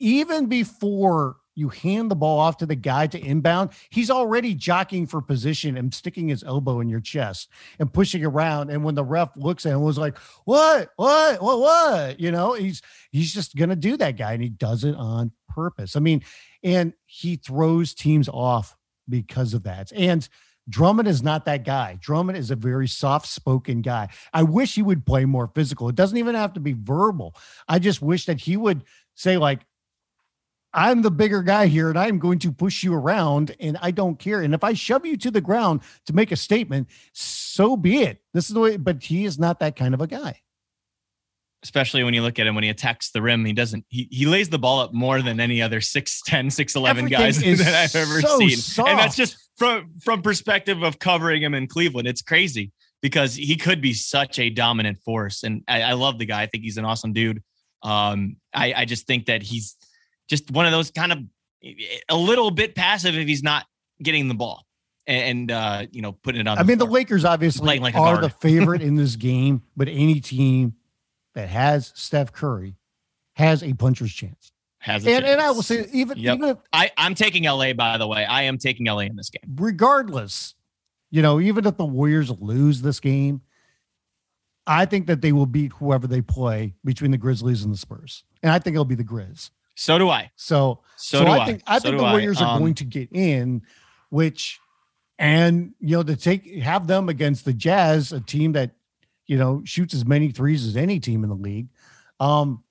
Speaker 2: even before you hand the ball off to the guy to inbound, he's already jockeying for position and sticking his elbow in your chest and pushing around. And when the ref looks at him, was like, "What? What? What? What?" You know, he's he's just gonna do that guy, and he does it on purpose. I mean, and he throws teams off because of that. And Drummond is not that guy. Drummond is a very soft spoken guy. I wish he would play more physical. It doesn't even have to be verbal. I just wish that he would say, like, I'm the bigger guy here and I'm going to push you around and I don't care. And if I shove you to the ground to make a statement, so be it. This is the way, but he is not that kind of a guy.
Speaker 1: Especially when you look at him when he attacks the rim, he doesn't, he, he lays the ball up more than any other 6'10, 6'11 *laughs*
Speaker 2: Everything
Speaker 1: guys *laughs* that I've ever
Speaker 2: so
Speaker 1: seen.
Speaker 2: soft.
Speaker 1: And that's just from, from perspective of covering him in Cleveland. It's crazy because he could be such a dominant force. And I, I love the guy. I think he's an awesome dude. Um, I, I just think that he's just one of those kind of a little bit passive if he's not getting the ball and, uh, you know, putting it on.
Speaker 2: I mean, the. Lakers obviously
Speaker 1: like
Speaker 2: are the *laughs* favorite in this game, but any team that has Steph Curry has a puncher's chance.
Speaker 1: has a
Speaker 2: And, and I will say, even,
Speaker 1: Yep.
Speaker 2: even if,
Speaker 1: I, I'm taking LA, by the way. I am taking LA in this game.
Speaker 2: regardless, you know, even if the Warriors lose this game, I think that they will beat whoever they play between the Grizzlies and the Spurs. And I think it'll be the Grizz.
Speaker 1: So do I.
Speaker 2: So,
Speaker 1: So,
Speaker 2: so,
Speaker 1: do
Speaker 2: I
Speaker 1: I.
Speaker 2: think I
Speaker 1: So
Speaker 2: think the Warriors are
Speaker 1: Um,
Speaker 2: going to get in, which and you know to take have them against the Jazz, a team that you know shoots as many threes as any team in the league. Um,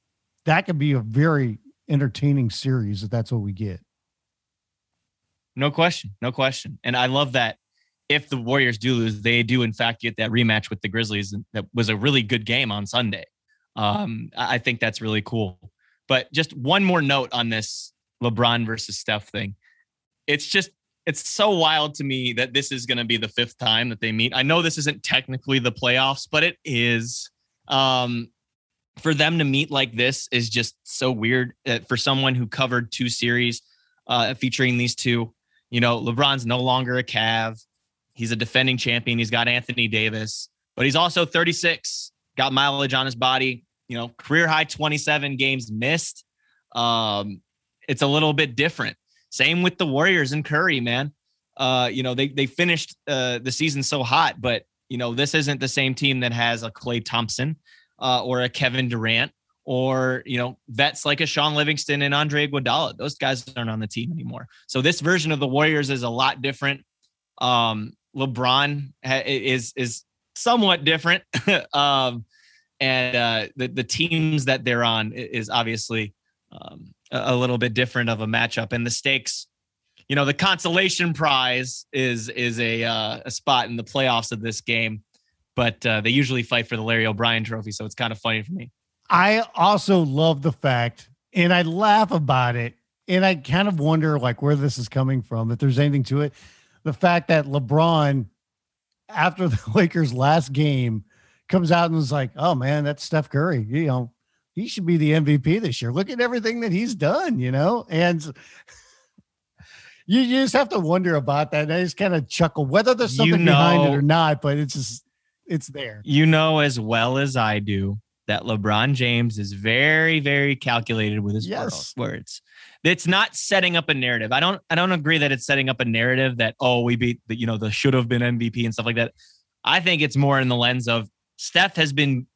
Speaker 2: that could be a very entertaining series if that's what we get.
Speaker 1: No question. No question. And I love that if the Warriors do lose, they do in fact get that rematch with the Grizzlies. That was a really good game on Sunday. Um, I think that's really cool. But just one more note on this LeBron versus Steph thing. It's just it's so wild to me that this is going to be the fifth time that they meet. I know this isn't technically the playoffs, but it is. Um, for them to meet like this is just so weird. Uh, for someone who covered two series uh, featuring these two, you know, LeBron's no longer a Cav. He's a defending champion. He's got Anthony Davis, but he's also 36, got mileage on his body, you know, career high 27 games missed. Um, it's a little bit different. Same with the Warriors and Curry, man. Uh, you know, they they finished uh, the season so hot, but you know, this isn't the same team that has a Klay Thompson uh, or a Kevin Durant or you know vets like a Shaun Livingston and Andre Iguodala. Those guys aren't on the team anymore. So this version of the Warriors is a lot different. Um, LeBron ha- is is somewhat different, *laughs* um, and uh, the the teams that they're on is obviously um, a, little bit different of a matchup, and the stakes. You know, the consolation prize is is a uh, a spot in the playoffs of this game, but uh, they usually fight for the Larry O'Brien Trophy, so it's kind of funny for me.
Speaker 2: I also love the fact, and I laugh about it, and I kind of wonder like where this is coming from, if there's anything to it. The fact that LeBron, after the *laughs* Lakers' last game, comes out and is like, "Oh man, that's Steph Curry. You know, he should be the MVP this year. Look at everything that he's done. You know." And *laughs* you, you just have to wonder about that. And I just kind of chuckle, whether there's
Speaker 1: You
Speaker 2: something behind it or not, but it's just it's there.
Speaker 1: You know as well as I do that LeBron James is very, very calculated with his
Speaker 2: Yes.
Speaker 1: words. It's not setting up a narrative. I don't. I don't agree that it's setting up a narrative that oh we beat the you know the should have been MVP and stuff like that. I think it's more in the lens of Steph has been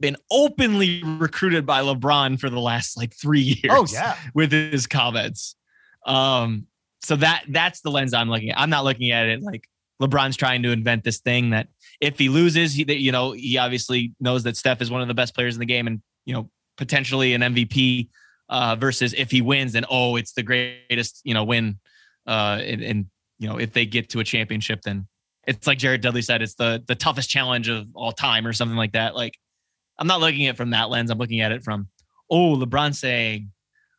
Speaker 1: been openly recruited by LeBron for the last like three *laughs* years.
Speaker 2: Oh yeah.
Speaker 1: with his comments. Um, so that that's the lens I'm looking at. I'm not looking at it like LeBron's trying to invent this thing that if he loses, he you know he obviously knows that Steph is one of the best players in the game and you know potentially an MVP. Uh, versus if he wins, then oh, it's the greatest you know win. Uh, and, and you know if they get to a championship, then it's like Jared Dudley said, it's the the toughest challenge of all time or something like that. Like I'm not looking at it from that lens. I'm looking at it from oh, LeBron saying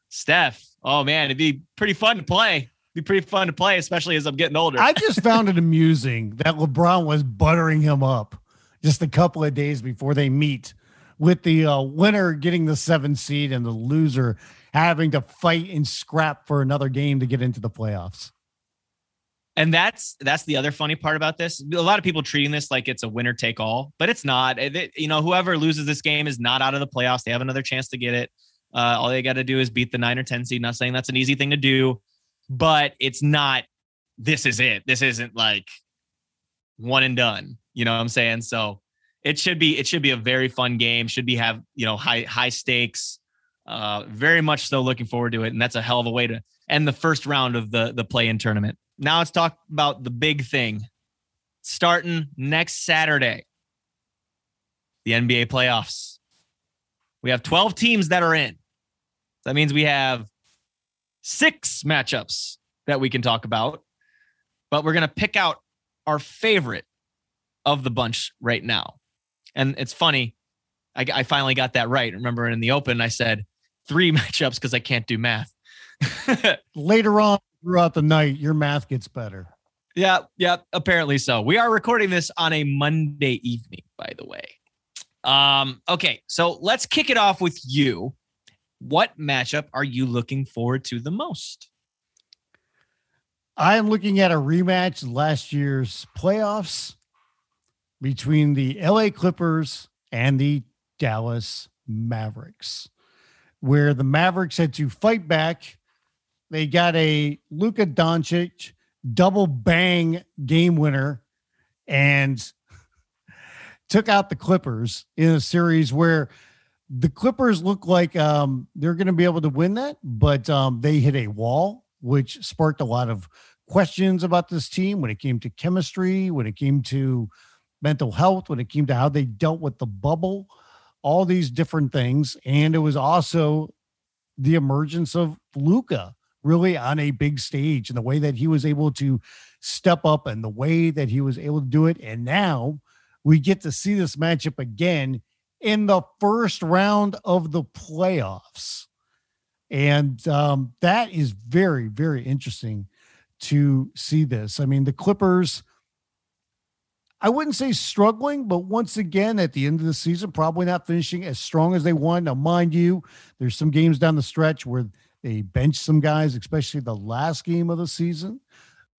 Speaker 1: Steph, oh man, it'd be pretty fun to play. Be pretty fun to play, especially as I'm getting older.
Speaker 2: I just found it amusing that LeBron was buttering him up just a couple of days before they meet, with the uh, winner getting the seventh seed and the loser having to fight and scrap for another game to get into the playoffs.
Speaker 1: And that's that's the other funny part about this. A lot of people treating this like it's a winner take all, but it's not. It- you know, whoever loses this game is not out of the playoffs. They have another chance to get it. Uh, all they got to do is beat the nine or ten seed. Not saying that's an easy thing to do, but it's not. This is it. This isn't like one and done. You know what I'm saying? So it should be it should be a very fun game. Should be have you know high high stakes. Uh, very much so looking forward to it, and that's a hell of a way to end the first round of the the play in tournament. Now let's talk about the big thing starting next Saturday. The NBA playoffs. We have 12 teams that are in. That means we have six matchups that we can talk about, but we're going to pick out our favorite of the bunch right now. And it's funny, I, I finally got that right. Remember in the open, I said three *laughs* matchups because I can't do math. *laughs*
Speaker 2: Later on throughout the night, your math gets better.
Speaker 1: Yeah, yeah, apparently so. We are recording this on a Monday evening, by the way. Um, okay, so let's kick it off with you. What matchup are you looking forward to the most?
Speaker 2: I am looking at a rematch last year's playoffs between the LA Clippers and the Dallas Mavericks, where the Mavericks had to fight back. They got a Luka Doncic double bang game winner and *laughs* took out the Clippers in a series where the Clippers look like um, they're going to be able to win that, but um, they hit a wall, which sparked a lot of questions about this team when it came to chemistry, when it came to mental health, when it came to how they dealt with the bubble, all these different things. And it was also the emergence of Luka really on a big stage and the way that he was able to step up and the way that he was able to do it. And now we get to see this matchup again in the first round of the playoffs. And um, that is very, very interesting to see this. I mean, the Clippers, I wouldn't say struggling, but once again, at the end of the season, probably not finishing as strong as they want. Now, mind you, there's some games down the stretch where they bench some guys, especially the last game of the season.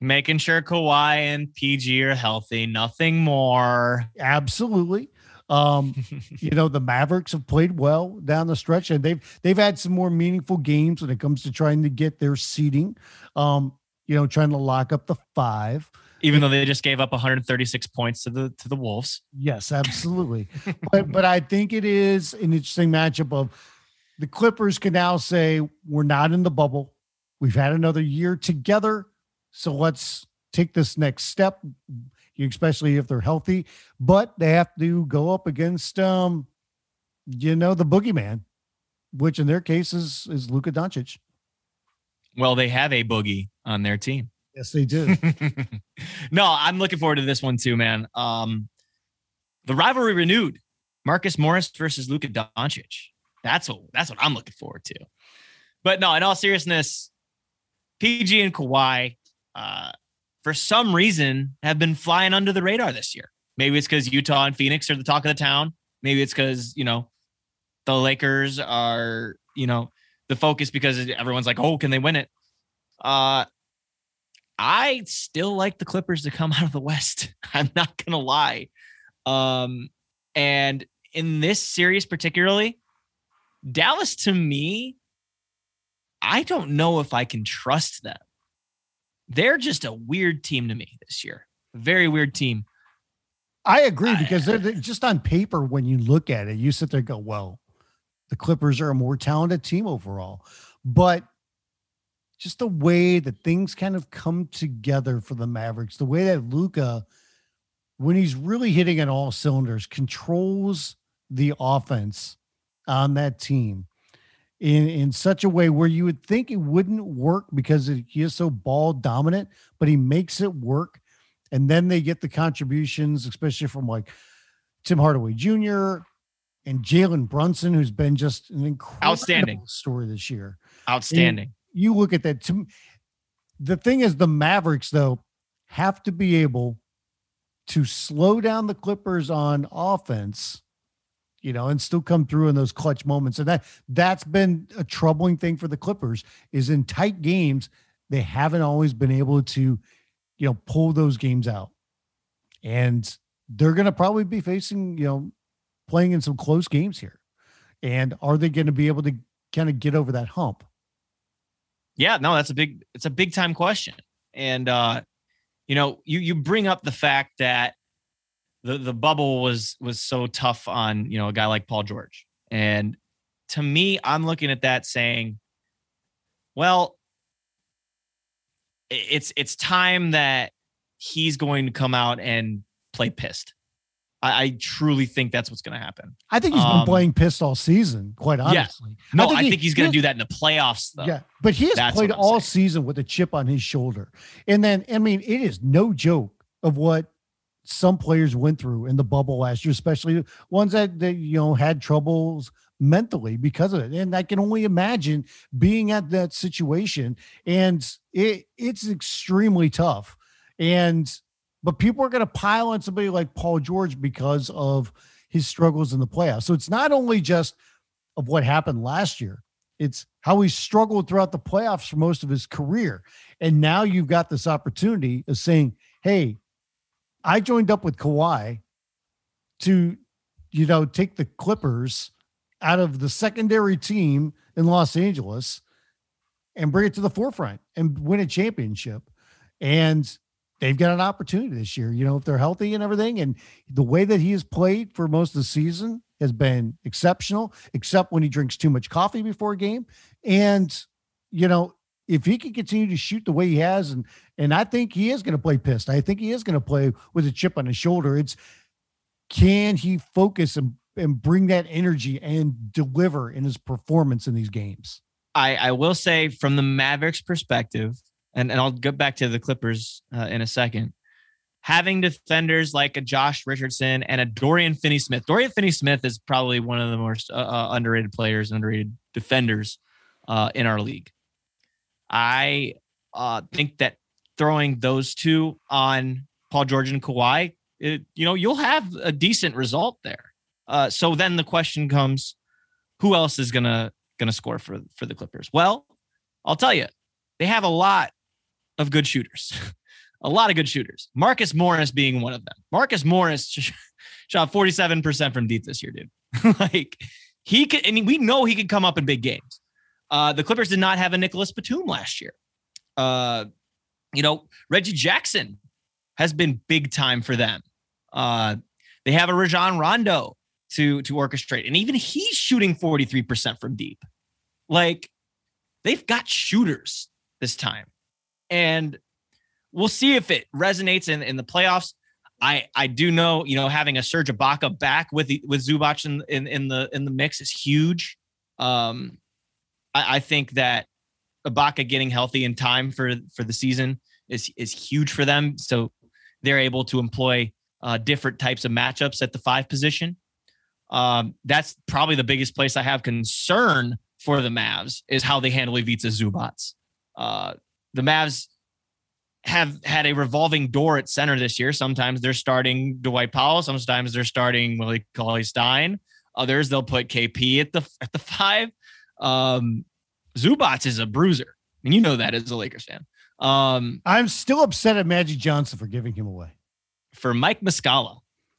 Speaker 1: Making sure Kawhi and PG are healthy, nothing more.
Speaker 2: Absolutely. Um, *laughs* you know, the Mavericks have played well down the stretch, and they've they've had some more meaningful games when it comes to trying to get their seating. Um, you know, trying to lock up the five.
Speaker 1: Even though they just gave up 136 points to the to the Wolves.
Speaker 2: Yes, absolutely. *laughs* but but I think it is an interesting matchup of the Clippers can now say we're not in the bubble. We've had another year together, so let's take this next step especially if they're healthy. But they have to go up against, um, you know, the boogeyman, which in their case is is Luka Doncic.
Speaker 1: Well, they have a boogie on their team.
Speaker 2: Yes, they do. *laughs*
Speaker 1: no, I'm looking forward to this one too, man. Um, the rivalry renewed. Marcus Morris versus Luka Doncic. That's what that's what I'm looking forward to. But no, in all seriousness, PG and Kawhi, uh, for some reason have been flying under the radar this year. Maybe it's because Utah and Phoenix are the talk of the town. Maybe it's because, you know, the Lakers are, you know, the focus because everyone's like, oh, can they win it? Uh, I still like the Clippers to come *laughs* out of the West. I'm not gonna lie. Um, and in this series particularly, Dallas to me, I don't know if I can trust them they're just a weird team to me this year. Very weird team.
Speaker 2: I agree because they're, uh, they're, just on paper when you look at it, you sit there and go, well, the Clippers are a more talented team overall. But just the way that things kind of come together for the Mavericks, the way that Luka, when he's really hitting on all cylinders, controls the offense on that team in in such a way where you would think it wouldn't work because he is so ball dominant, but he makes it work. And then they get the contributions, especially from like Tim Hardaway Jr. and Jalen Brunson, who's been just an incredible
Speaker 1: outstanding
Speaker 2: story this year.
Speaker 1: Outstanding. And
Speaker 2: you look at that. To, the thing is, the Mavericks though have to be able to slow down the Clippers on offense you know, and still come through in those clutch moments. And that that's been a troubling thing for the Clippers is in tight games, they haven't always been able to, you know, pull those games out. And they're to probably be facing, you know, playing in some close games here. And are they going to be able to kind of get over that hump?
Speaker 1: Yeah, no, that's a big it's a big time question. And uh you know, you you bring up the fact that the the bubble was was so tough on you know a guy like Paul George, and to me, I'm looking at that saying, well, it's it's time that he's going to come out and play pissed. I, I truly think that's what's going to happen.
Speaker 2: I think he's been
Speaker 1: Um,
Speaker 2: playing pissed all season, quite honestly.
Speaker 1: No, I think,
Speaker 2: he-
Speaker 1: he's going to do that in the playoffs, though.
Speaker 2: Yeah, but he has
Speaker 1: That's
Speaker 2: played all
Speaker 1: saying.
Speaker 2: season with a chip on his shoulder. And then, I mean, it is no joke of what some players went through in the bubble last year, especially ones that, that you know had troubles mentally because of it. And I can only imagine being at that situation. And it it's extremely tough. And but people are going to pile on somebody like Paul George because of his struggles in the playoffs. So it's not only just of what happened last year, it's how he struggled throughout the playoffs for most of his career. And now you've got this opportunity of saying, hey, I joined up with Kawhi to, you know, take the Clippers out of the secondary team in Los Angeles and bring it to the forefront and win a championship. And they've got an opportunity this year, you know, if they're healthy and everything. And the way that he has played for most of the season has been exceptional, except when he drinks too much coffee before a game. And, you know, if he can continue to shoot the way he has, and and I think he is going to play pissed. I think he is going to play with a chip on his shoulder. It's can he focus and, and bring that energy and deliver in his performance in these games?
Speaker 1: I, I will say from the Mavericks perspective, and, and I'll get back to the Clippers uh, in a second. Having defenders like a Josh Richardson and a Dorian Finney Smith. Dorian Finney Smith is probably one of the most uh, uh, underrated players, underrated defenders uh, in our league. I uh, think that throwing those two on Paul George and Kawhi, it, you know, you'll have a decent result there. Uh, so then the question comes, who else is gonna gonna score for for the Clippers? Well, I'll tell you, they have a lot of good shooters, *laughs* a lot of good shooters. Marcus Morris being one of them. Marcus Morris *laughs* shot forty seven percent from deep this year, dude. *laughs* like he could, and we know he could come up in big games. Uh, the Clippers did not have a Nicolas Batum last year. Uh, you know, Reggie Jackson has been big time for them. Uh, they have a Rajon Rondo to to orchestrate, and even he's shooting 43% from deep. Like they've got shooters this time. And we'll see if it resonates in, in the playoffs. I I do know, you know, having a Serge Ibaka back with the, with Zubac in, in in the in the mix is huge. Um I, I think that Ibaka getting healthy in time for for the season is is huge for them. So they're able to employ uh, different types of matchups at the five position. Um, that's probably the biggest place I have concern for the Mavs is how they handle Ivica Zubac. Uh, the Mavs have had a revolving door at center this year. Sometimes they're starting Dwight Powell. Sometimes they're starting Willie Cauley Stein. Others they'll put KP at the at the *laughs* five. Um, Zubac is a bruiser, and you know that as a Lakers fan. Um,
Speaker 2: I'm still upset at Magic Johnson for giving him away.
Speaker 1: for Mike Muscala.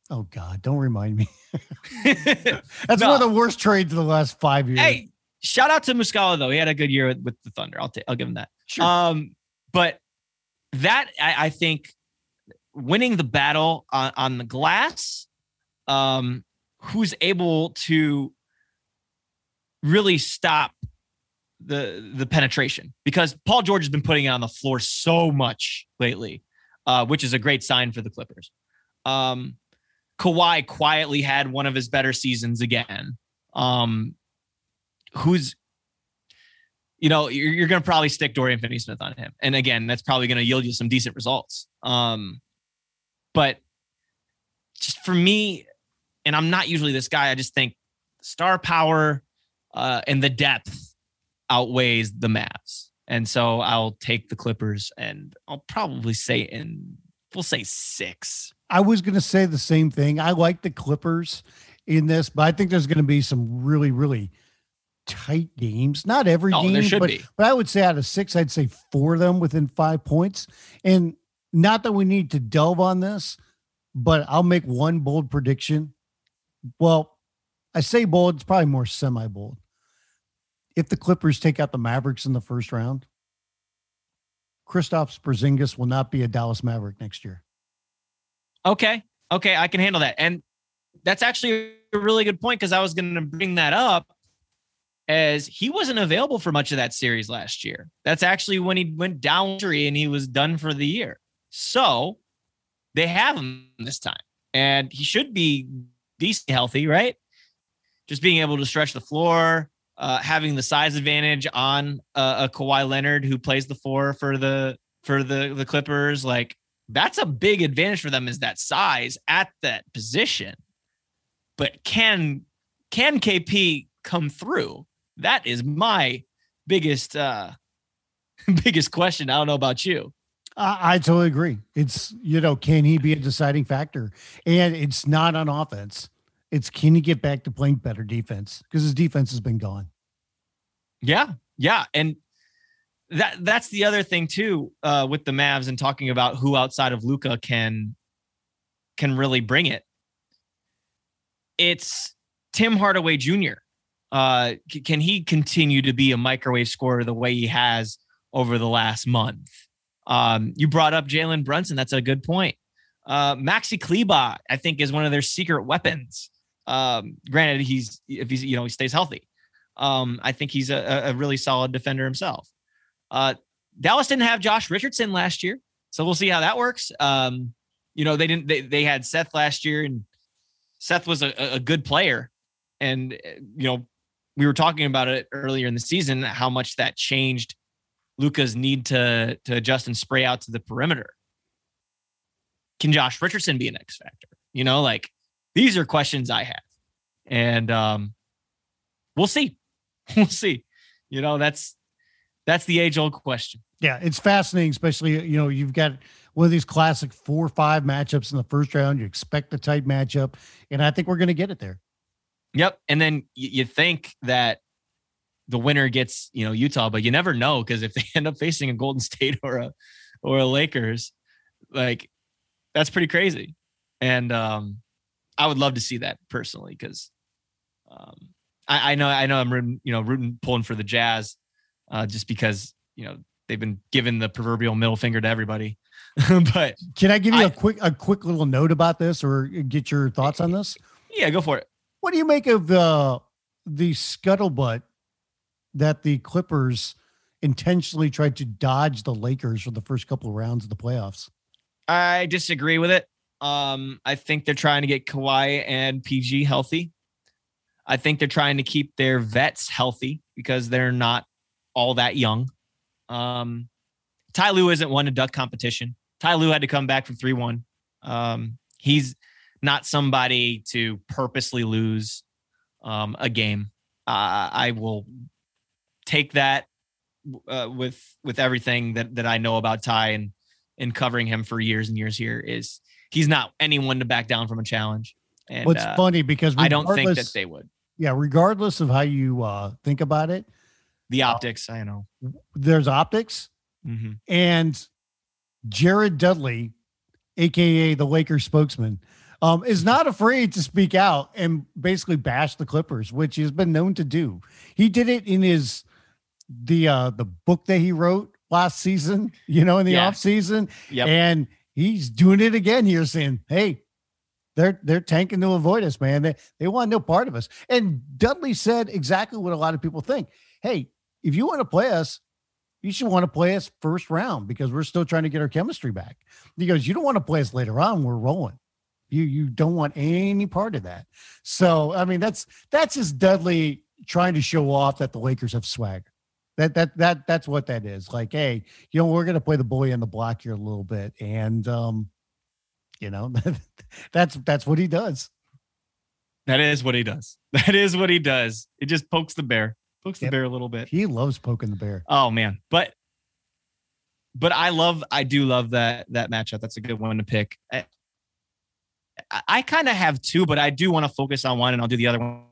Speaker 2: Oh God, don't remind me. *laughs* That's
Speaker 1: No.
Speaker 2: one of the worst trades of the last five years.
Speaker 1: Hey, shout out to Muscala though. He had a good year with, with the Thunder. I'll ta- I'll give him that.
Speaker 2: sure.
Speaker 1: Um, but that I, I think winning the battle on, on the glass, um, who's able to really stop the the penetration because Paul George has been putting it on the floor so much lately, uh, which is a great sign for the Clippers. Um, Kawhi quietly had one of his better seasons again. Um, who's you know, you're, you're going to probably stick Dorian Finney Smith on him. And again, that's probably going to yield you some decent results. Um, but just for me, and I'm not usually this guy, I just think star power uh, and the depth outweighs the Mavs. And so I'll take the Clippers and I'll probably say in, we'll say six.
Speaker 2: I was going to say the same thing. I like the Clippers in this, but I think there's going to be some really, really tight games. Not every
Speaker 1: Oh,
Speaker 2: game,
Speaker 1: there should
Speaker 2: but,
Speaker 1: be.
Speaker 2: but I would say out of six, I'd say four of them within five points. And not that we need to delve on this, but I'll make one bold prediction. Well, I say bold, it's probably more semi bold. If the Clippers take out the Mavericks in the first round, Kristaps Porzingis will not be a Dallas Maverick next year.
Speaker 1: Okay. Okay. I can handle that. And that's actually a really good point because I was going to bring that up as he wasn't available for much of that series last year. That's actually when he went down injury and he was done for the year. So they have him this time. and he should be decently healthy, right? Just being able to stretch the floor, uh, having the size advantage on uh, a Kawhi Leonard who plays the four for the for the the Clippers, like that's a big advantage for them is that size at that position. But can can KP come through? That is my biggest uh *laughs* biggest question. I don't know about you.
Speaker 2: I, I totally agree. It's you know, can he be a deciding factor? And it's not on offense. It's can he get back to playing better defense because his defense has been gone.
Speaker 1: Yeah, yeah, and that that's the other thing too uh, with the Mavs and talking about who outside of Luka can can really bring it. It's Tim Hardaway Jr. Uh, c- can he continue to be a microwave scorer the way he has over the last month? Um, you brought up Jalen Brunson. That's a good point. Uh, Maxi Kleber, I think, is one of their secret weapons. Um, granted, he's if he's you know he stays healthy. Um, I think he's a, a really solid defender himself. Uh, Dallas didn't have Josh Richardson last year, so we'll see how that works. Um, you know, they didn't. They, they had Seth last year, and Seth was a, a good player. And you know, we were talking about it earlier in the season how much that changed Luka's need to to adjust and spray out to the perimeter. Can Josh Richardson be an X factor? You know, like these are questions I have, and um, we'll see. *laughs* We'll see. You know, that's that's the age old question.
Speaker 2: Yeah, it's fascinating, especially you know you've got one of these classic four or five matchups in the first round. You expect a tight matchup, and I think we're going to get it there.
Speaker 1: Yep. And then you, you think that the winner gets, you know, Utah, but you never know because if *laughs* they end up facing a Golden State or a or a Lakers, like that's pretty crazy. And um I would love to see that personally because um I, I know I know I'm rooting, you know, rooting pulling for the Jazz uh just because, you know, they've been given the proverbial middle finger to everybody. *laughs* but
Speaker 2: Can I give you
Speaker 1: I-
Speaker 2: a quick a quick little note about this, or get your thoughts on this?
Speaker 1: yeah, go for it.
Speaker 2: What do you make of the the scuttlebutt that the Clippers intentionally tried to dodge the Lakers for the first couple of rounds of the playoffs?
Speaker 1: I disagree with it. Um, I think they're trying to get Kawhi and PG healthy. I think they're trying to keep their vets healthy because they're not all that young. Um, Ty Lue isn't one to duck competition. Ty Lue had to come back from 3 1. Um, he's not somebody to purposely lose um, a game. Uh, I will take that uh, with with everything that that I know about Ty and and covering him for years and years here is he's not anyone to back down from a challenge. And
Speaker 2: What's
Speaker 1: uh,
Speaker 2: funny because
Speaker 1: I don't think that they would.
Speaker 2: yeah, regardless of how you uh, think about it,
Speaker 1: The optics, I know.
Speaker 2: there's optics
Speaker 1: hmm
Speaker 2: and Jared Dudley, aka the Lakers spokesman, um, is not afraid to speak out and basically bash the Clippers, which he's been known to do. He did it in his the uh the book that he wrote last season, *laughs* you know, in the
Speaker 1: Yeah.
Speaker 2: off season,
Speaker 1: Yep.
Speaker 2: and he's doing it again here, saying, "Hey." They're they're tanking to avoid us, man. They they want no part of us. And Dudley said exactly what a lot of people think. Hey, if you want to play us, you should want to play us first round because we're still trying to get our chemistry back. He goes, you don't want to play us later on. We're rolling. You you don't want any part of that. So I mean, that's that's just Dudley trying to show off that the Lakers have swag. That that that that's what that is. Like, hey, you know, we're gonna play the bully on the block here a little bit, and um, you know, *laughs* that's that's what he does.
Speaker 1: That is what he does. *laughs* That is what he does. It just pokes the bear, pokes the bear a little bit.
Speaker 2: He loves poking the bear.
Speaker 1: Oh man, but but I love, I do love that that matchup. That's a good one to pick. I, I, I kind of have two, but I do want to focus on one, and I'll do the other one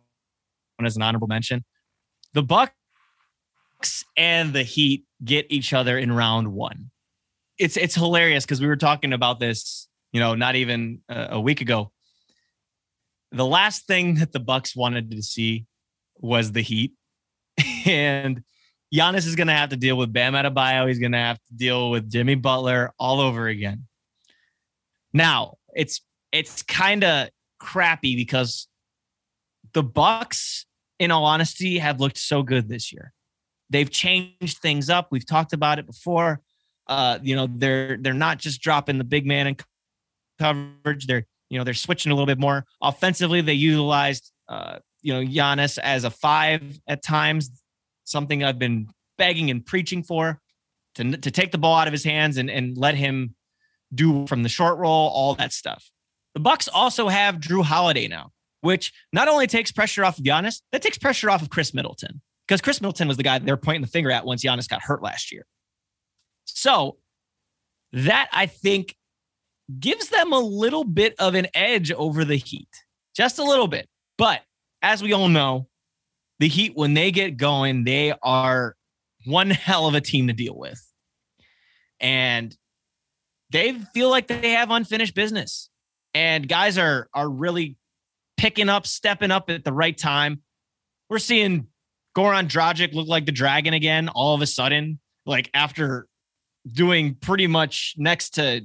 Speaker 1: as an honorable mention. The Bucks and the Heat get each other in round one. It's it's hilarious because we were talking about this, you know, not even a, a week ago. The last thing that the Bucks wanted to see was the Heat, *laughs* and Giannis is going to have to deal with Bam Adebayo. He's going to have to deal with Jimmy Butler all over again. Now it's it's kind of crappy because the Bucks, in all honesty, have looked so good this year. They've changed things up. We've talked about it before. Uh, you know, they're they're not just dropping the big man in coverage. They're you know, they're switching a little bit more. Offensively, they utilized, uh, you know, Giannis as a five at times, something I've been begging and preaching for to, to take the ball out of his hands and, and let him do from the short roll, all that stuff. The Bucks also have Jrue Holiday now, which not only takes pressure off of Giannis, that takes pressure off of Khris Middleton because Khris Middleton was the guy they're pointing the finger at once Giannis got hurt last year. So that I think gives them a little bit of an edge over the Heat, just a little bit. But as we all know, the Heat, when they get going, they are one hell of a team to deal with. And they feel like they have unfinished business. And guys are are really picking up, stepping up at the right time. We're seeing Goran Dragic looked like the dragon again all of a sudden, like after doing pretty much next to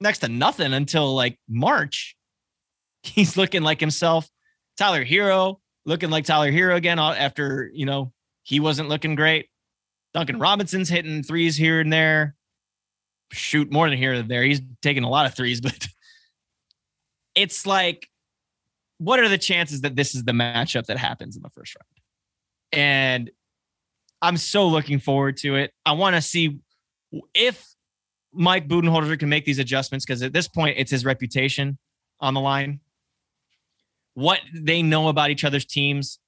Speaker 1: next to nothing until like March. *laughs* He's looking like himself. Tyler Herro looking like Tyler Herro again uh, after, you know, he wasn't looking great. Duncan Robinson's hitting threes here and there. Shoot more than here and there. He's taking a lot of threes, *laughs* but it's like, what are the chances that this is the matchup that happens in the first round? And I'm so looking forward to it. I want to see if Mike Budenholzer can make these adjustments because at this point it's his reputation on the line. What they know about each other's teams,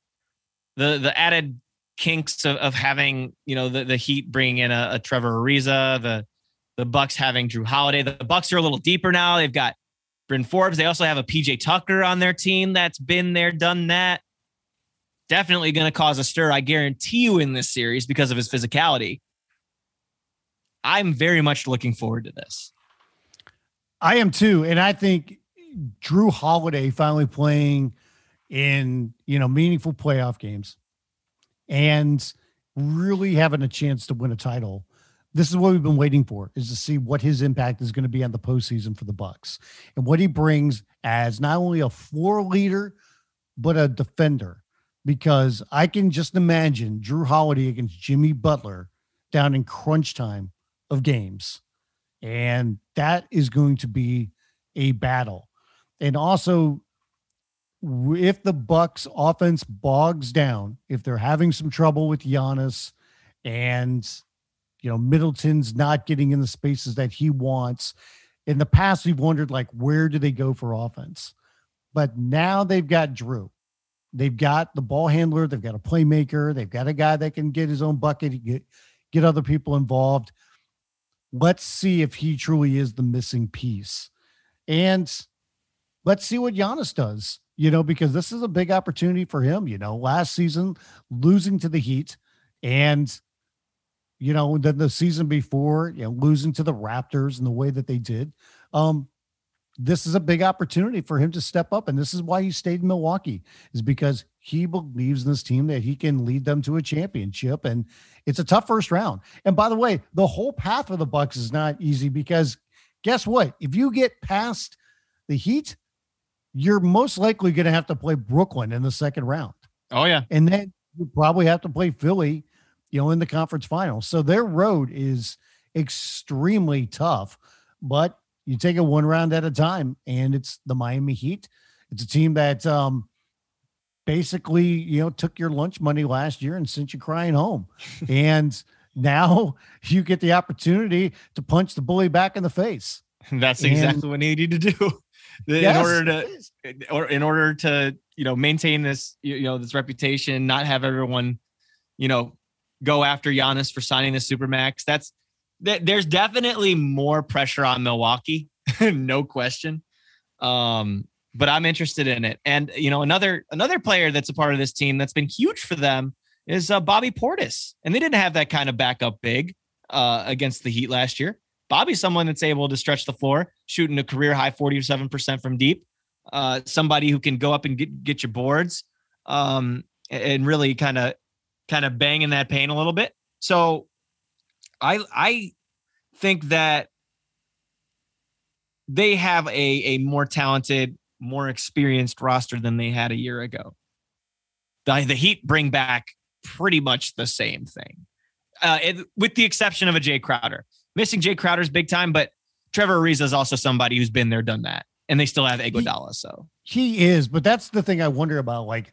Speaker 1: the the added kinks of, of having you know the, the Heat bringing in a, a Trevor Ariza, the the Bucks having Jrue Holiday. The Bucks are a little deeper now. They've got Bryn Forbes. They also have a PJ Tucker on their team that's been there, done that. Definitely going to cause a stir, I guarantee you, in this series because of his physicality. I'm very much looking forward to this.
Speaker 2: I am too, and I think Jrue Holiday finally playing in you know meaningful playoff games and really having a chance to win a title. This is what we've been waiting for: is to see what his impact is going to be on the postseason for the Bucks and what he brings as not only a floor leader but a defender. Because I can just imagine Jrue Holiday against Jimmy Butler down in crunch time of games. And that is going to be a battle. And also if the Bucks offense bogs down, if they're having some trouble with Giannis and you know Middleton's not getting in the spaces that he wants, in the past we've wondered like where do they go for offense? But now they've got Jrue. They've got the ball handler, they've got a playmaker, they've got a guy that can get his own bucket, get get other people involved let's see if he truly is the missing piece. And let's see what Giannis does, you know, because this is a big opportunity for him. You know, last season, losing to the Heat and, you know, then the season before, you know, losing to the Raptors and the way that they did. Um, this is a big opportunity for him to step up. And this is why he stayed in Milwaukee, is because he believes in this team that he can lead them to a championship. And it's a tough first round. And by the way, the whole path for the Bucks is not easy because guess what? If you get past the Heat, you're most likely going to have to play Brooklyn in the second round.
Speaker 1: Oh yeah.
Speaker 2: And then you probably have to play Philly, you know, in the conference final. So their road is extremely tough, but you take it one round at a time and it's the Miami Heat. It's a team that um basically, you know, took your lunch money last year and sent you crying home. *laughs* and now you get the opportunity to punch the bully back in the face.
Speaker 1: That's exactly and, what he needed to do. *laughs* In yes, order to or in order to, you know, maintain this, you know, this reputation, not have everyone, you know, go after Giannis for signing the supermax. That's that there's definitely more pressure on Milwaukee, *laughs* no question. Um, but I'm interested in it. And you know, another another player that's a part of this team that's been huge for them is uh, Bobby Portis, and they didn't have that kind of backup big uh, against the Heat last year. Bobby's someone that's able to stretch the floor, shooting a career high 47% from deep. Uh, somebody who can go up and get, get your boards um, and really kind of kind of bang in that paint a little bit. So I I think that they have a a more talented more experienced roster than they had a year ago. The, the Heat bring back pretty much the same thing, uh, it, with the exception of a Jae Crowder. Missing Jae Crowder's big time, but Trevor Ariza is also somebody who's been there, done that. and they still have Iguodala. So
Speaker 2: he is, but that's the thing I wonder about. Like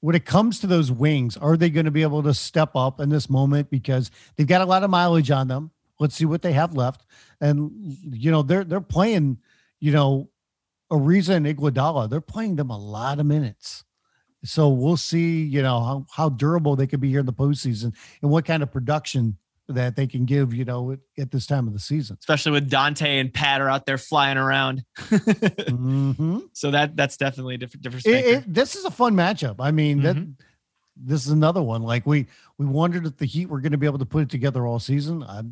Speaker 2: when it comes to those wings, are they going to be able to step up in this moment because they've got a lot of mileage on them? Let's see what they have left, and you know they're they're playing, you know, Ariza and Iguodala. They're playing them a lot of minutes. So we'll see, you know, how, how durable they could be here in the postseason and what kind of production that they can give, you know, at, at this time of the season.
Speaker 1: Especially with Dante and Pat are out there flying around. *laughs* mm-hmm. So that that's definitely a different different.
Speaker 2: It, it, this is a fun matchup. I mean, mm-hmm. that this is another one. Like we we wondered if the Heat were going to be able to put it together all season. I've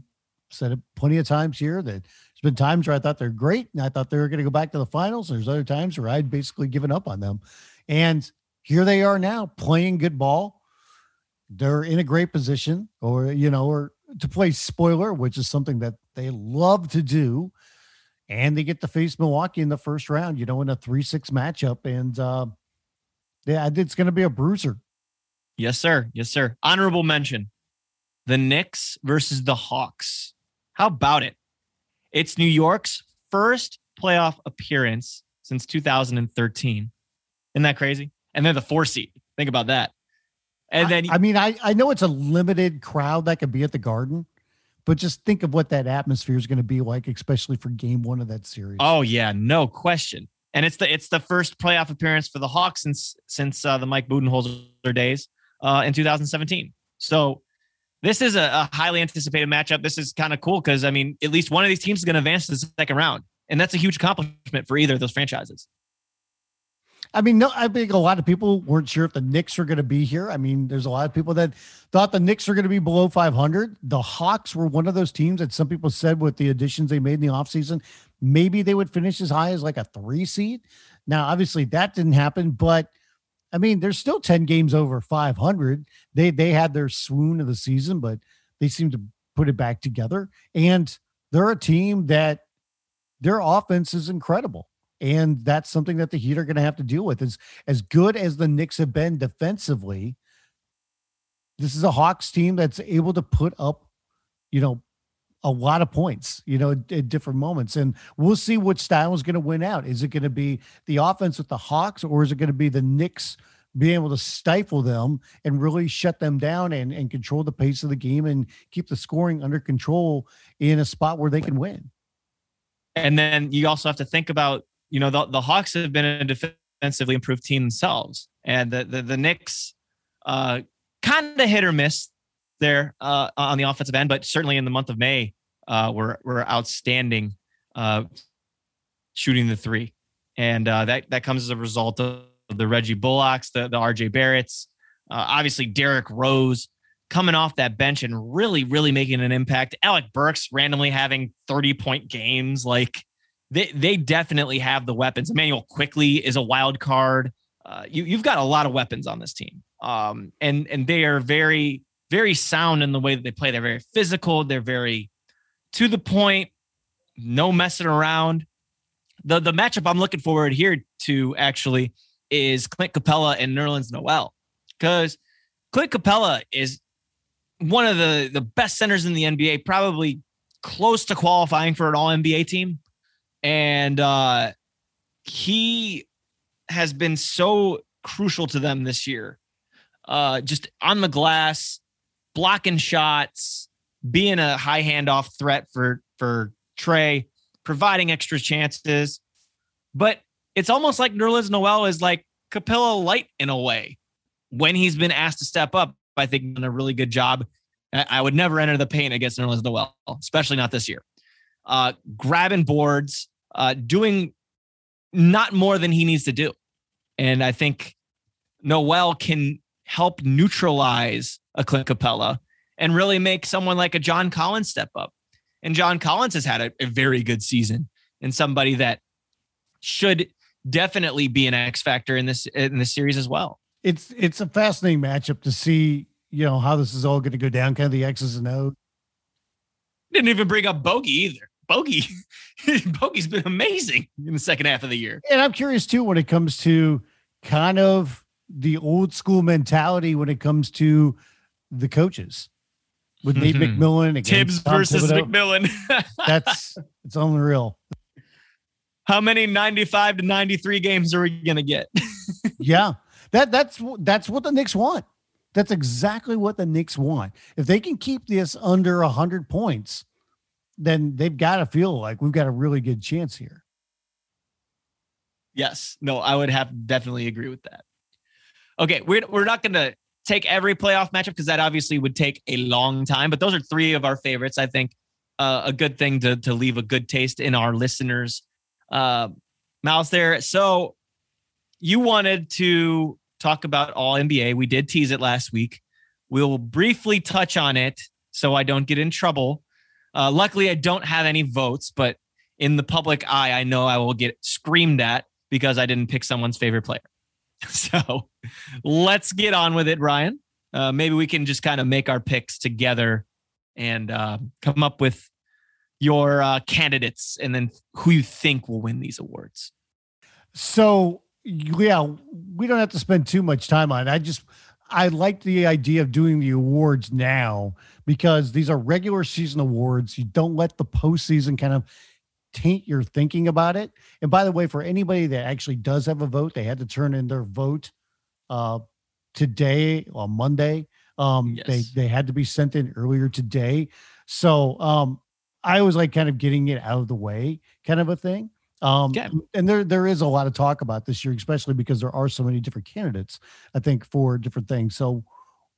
Speaker 2: said it plenty of times here that there's been times where I thought they're great and I thought they were going to go back to the finals. There's other times where I'd basically given up on them. And here they are now playing good ball. They're in a great position, or you know, or to play spoiler, which is something that they love to do. And they get to face Milwaukee in the first round, you know, in a three-six matchup. And uh yeah, it's gonna be a bruiser.
Speaker 1: Yes, sir. Yes, sir. Honorable mention. The Knicks versus the Hawks. How about it? It's New York's first playoff appearance since 2013. Isn't that crazy? and they're the four seed. Think about that. And then
Speaker 2: I, I mean, I I know it's a limited crowd that could be at the Garden, but just think of what that atmosphere is going to be like, especially for Game One of that series.
Speaker 1: Oh yeah, no question. And it's the it's the first playoff appearance for the Hawks since since uh, the Mike Budenholzer days uh, in 2017. So this is a, a highly anticipated matchup. This is kind of cool because I mean, at least one of these teams is going to advance to the second round, and that's a huge accomplishment for either of those franchises.
Speaker 2: I mean, no, I think a lot of people weren't sure if the Knicks were going to be here. I mean, there's a lot of people that thought the Knicks were going to be below 500. The Hawks were one of those teams that some people said with the additions they made in the offseason, maybe they would finish as high as like a three seed. Now, obviously, that didn't happen, but I mean, there's still 10 games over 500. They they had their swoon of the season, but they seem to put it back together. And they're a team that their offense is incredible. And that's something that the Heat are going to have to deal with. As as good as the Knicks have been defensively, this is a Hawks team that's able to put up, you know, a lot of points, you know, at, at different moments. And we'll see which style is going to win out. Is it going to be the offense with the Hawks, or is it going to be the Knicks being able to stifle them and really shut them down and, and control the pace of the game and keep the scoring under control in a spot where they can win?
Speaker 1: And then you also have to think about you know, the, the Hawks have been a defensively improved team themselves, and the the, the Knicks uh, kind of hit or miss there uh, on the offensive end, but certainly in the month of May, uh, were were outstanding uh, shooting the three, and uh, that that comes as a result of the Reggie Bullocks, the the RJ Barretts, uh, obviously Derrick Rose coming off that bench and really really making an impact. Alec Burks randomly having thirty point games, like they they definitely have the weapons. Immanuel Quickley is a wild card. Uh, you you've got a lot of weapons on this team, um, and and they are very very sound in the way that they play. They're very physical. They're very to the point. No messing around. The the matchup I'm looking forward here to actually is Clint Capela and Nerlens Noel because Clint Capela is one of the the best centers in the NBA, probably close to qualifying for an All NBA team and uh, he has been so crucial to them this year. Uh, just on the glass, blocking shots, being a high handoff threat for for Trey, providing extra chances. But it's almost like Nerlens Noel is like Capela light in a way. When he's been asked to step up, I think done a really good job. I would never enter the paint against Nerlens Noel, especially not this year uh, grabbing boards, uh, doing not more than he needs to do. And I think Noel can help neutralize a Clint Capela and really make someone like a John Collins step up. And John Collins has had a, a very good season and somebody that should definitely be an X factor in this in this series as well.
Speaker 2: It's it's a fascinating matchup to see, you know, how this is all going to go down, kind of the X's and O's.
Speaker 1: Didn't even bring up Bogi either. Bogi, *laughs* Bogi's been amazing in the second half of the year.
Speaker 2: And I'm curious too when it comes to kind of the old school mentality when it comes to the coaches with Nate mm-hmm. McMillan
Speaker 1: Thibs versus Thibodeau. McMillan. *laughs*
Speaker 2: That's it's unreal.
Speaker 1: How many 95 to 93 games are we going to get? *laughs*
Speaker 2: yeah. That that's that's what the Knicks want. That's exactly what the Knicks want. If they can keep this under 100 points, then they've got to feel like we've got a really good chance here.
Speaker 1: Yes. No, I would have definitely agree with that. Okay, we're we're not going to take every playoff matchup because that obviously would take a long time, but those are three of our favorites. I think uh, a good thing to to leave a good taste in our listeners' uh, mouths there. So you wanted to talk about all NBA. We did tease it last week. We'll briefly touch on it so I don't get in trouble. Uh, luckily, I don't have any votes, but in the public eye, I know I will get screamed at because I didn't pick someone's favorite player. *laughs* So let's get on with it, Ryan. Uh, maybe we can just kind of make our picks together and uh, come up with your uh, candidates and then who you think will win these awards.
Speaker 2: So yeah, we don't have to spend too much time on it. I just I like the idea of doing the awards now because these are regular season awards. You don't let the postseason kind of taint your thinking about it. And by the way, for anybody that actually does have a vote, they had to turn in their vote uh, today on Monday. Um, yes. They they had to be sent in earlier today. So um, I was like kind of getting it out of the way, kind of a thing. Um, okay. and there there is a lot of talk about this year, especially because there are so many different candidates. I think for different things. So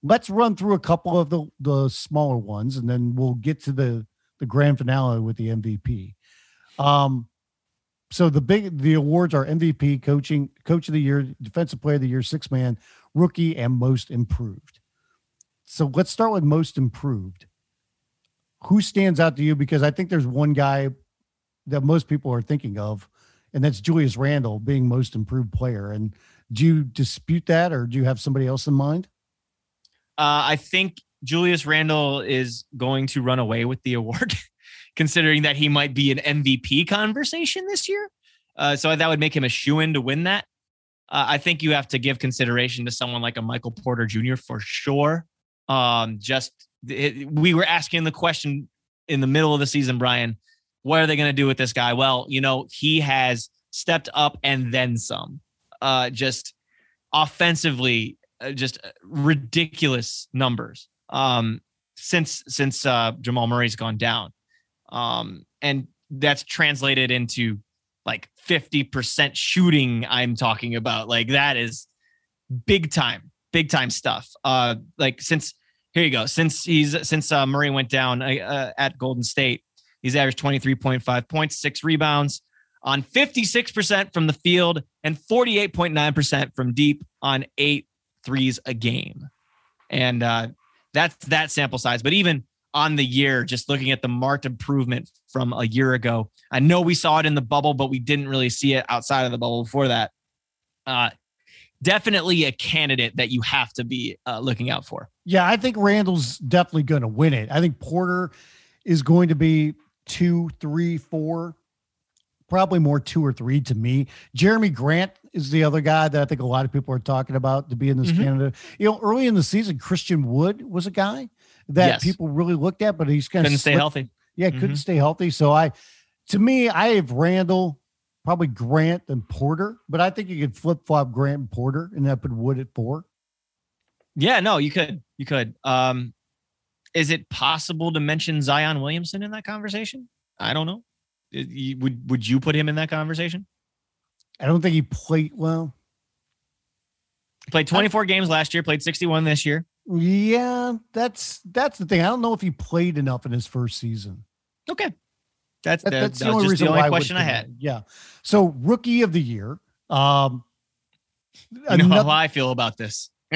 Speaker 2: let's run through a couple of the the smaller ones, and then we'll get to the the grand finale with the MVP. Um, so the big the awards are MVP, coaching, coach of the year, defensive player of the year, six man, rookie, and most improved. So let's start with most improved. Who stands out to you? Because I think there's one guy that most people are thinking of, and that's Julius Randle being most improved player. And do you dispute that, or do you have somebody else in mind?
Speaker 1: Uh, I think Julius Randle is going to run away with the award, *laughs* considering that he might be an MVP conversation this year. Uh, so that would make him a shoe in to win that. Uh, I think you have to give consideration to someone like a Michael Porter Jr. for sure. Um, just it, we were asking the question in the middle of the season, Brian what are they going to do with this guy? Well, you know, he has stepped up and then some. Uh, just offensively, uh, just uh, ridiculous numbers. Um, since since uh, Jamal Murray's gone down, um, and that's translated into like 50% shooting. I'm talking about like that is big time, big time stuff. Uh, like since here you go. Since he's since uh, Murray went down uh, uh at Golden State, He's averaged 23.5 points, six rebounds on 56% from the field and 48.9% from deep on eight threes a game. And uh, that's that sample size. But even on the year, just looking at the marked improvement from a year ago, I know we saw it in the bubble, but we didn't really see it outside of the bubble before that. Uh, definitely a candidate that you have to be uh, looking out for.
Speaker 2: Yeah, I think Randle's definitely going to win it. I think Porter is going to be two, three, four, probably more two or three to me. Jerami Grant is the other guy that I think a lot of people are talking about to be in this mm-hmm. Canada. You know, early in the season, Christian Wood was a guy that yes. people really looked at, but he's kind
Speaker 1: couldn't
Speaker 2: of
Speaker 1: stay healthy.
Speaker 2: Yeah, mm-hmm. couldn't stay healthy. So I, to me, I have Randle, probably Grant and Porter, but I think you could flip flop Grant and Porter and then put Wood at four.
Speaker 1: Yeah, no, you could, you could. Um, is it possible to mention Zion Williamson in that conversation? I don't know. Would would you put him in that conversation?
Speaker 2: I don't think he played well.
Speaker 1: Played 24 I, games last year, played 61 this year.
Speaker 2: Yeah, that's that's the thing. I don't know if he played enough in his first season.
Speaker 1: Okay. That's that, that's that the only reason the only question I, I had.
Speaker 2: Yeah. So rookie of the year. Um
Speaker 1: you know another, how I feel about this. *laughs*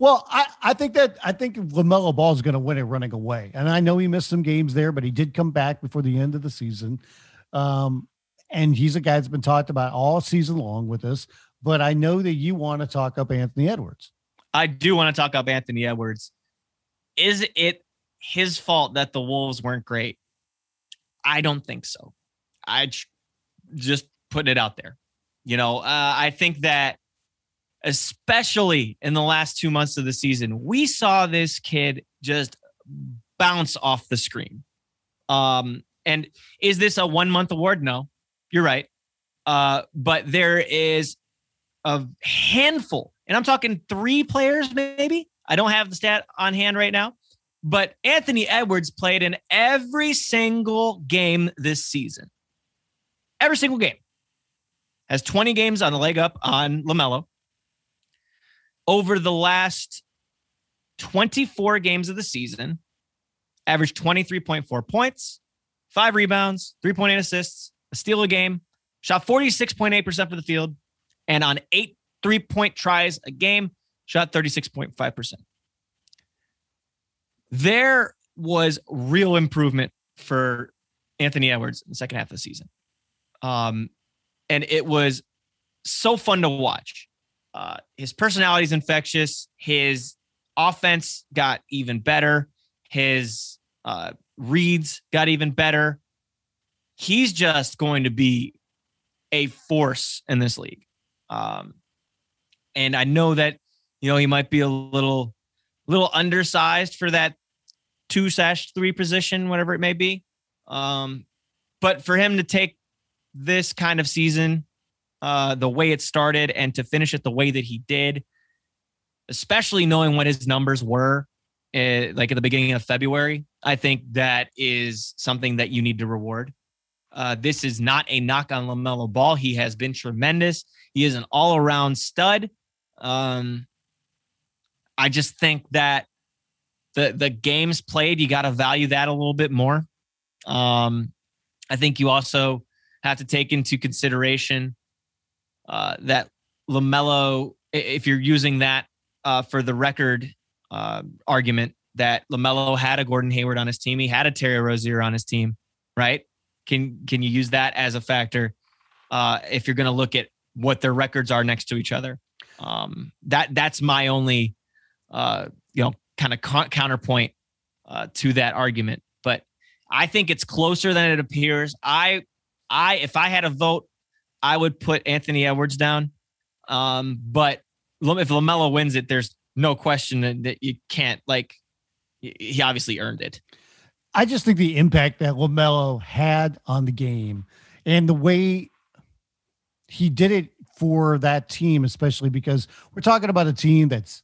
Speaker 2: well, I, I think that I think LaMelo Ball is going to win it running away, and I know he missed some games there, but he did come back before the end of the season. Um, and he's a guy that's been talked about all season long with us. But I know that you want to talk up Anthony Edwards.
Speaker 1: I do want to talk up Anthony Edwards. Is it his fault that the Wolves weren't great? I don't think so. I just putting it out there. You know, uh, I think that especially in the last two months of the season, we saw this kid just bounce off the screen. Um, and is this a one month award? No. You're right. Uh, but there is a handful, and I'm talking three players, maybe. I don't have the stat on hand right now, but Anthony Edwards played in every single game this season. Every single game. Has 20 games on the leg up on LaMelo. Over the last 24 games of the season, averaged 23.4 points, five rebounds, 3.8 assists, a steal a game, shot 46.8% for the field, and on eight three point tries a game, shot 36.5%. There was real improvement for Anthony Edwards in the second half of the season. Um, and it was so fun to watch. Uh, his personality is infectious. His offense got even better. His uh, reads got even better. He's just going to be a force in this league. Um, and I know that you know he might be a little little undersized for that two slash three position, whatever it may be. Um, but for him to take this kind of season, uh, the way it started, and to finish it the way that he did, especially knowing what his numbers were, uh, like at the beginning of February, I think that is something that you need to reward. Uh, this is not a knock on LaMelo Ball. He has been tremendous. He is an all around stud. Um, I just think that the the games played, you got to value that a little bit more. Um, I think you also have to take into consideration uh, that LaMelo, if you're using that uh, for the record uh, argument, that LaMelo had a Gordon Hayward on his team, he had a Terry Rozier on his team, right? Can can you use that as a factor uh, if you're going to look at what their records are next to each other? Um, that that's my only uh, you know kind of co- counterpoint uh, to that argument. But I think it's closer than it appears. I I if I had a vote, I would put Anthony Edwards down. Um, but if Lamelo wins it, there's no question that, you can't like. He obviously earned it.
Speaker 2: I just think the impact that LaMelo had on the game and the way he did it for that team, especially because we're talking about a team that's,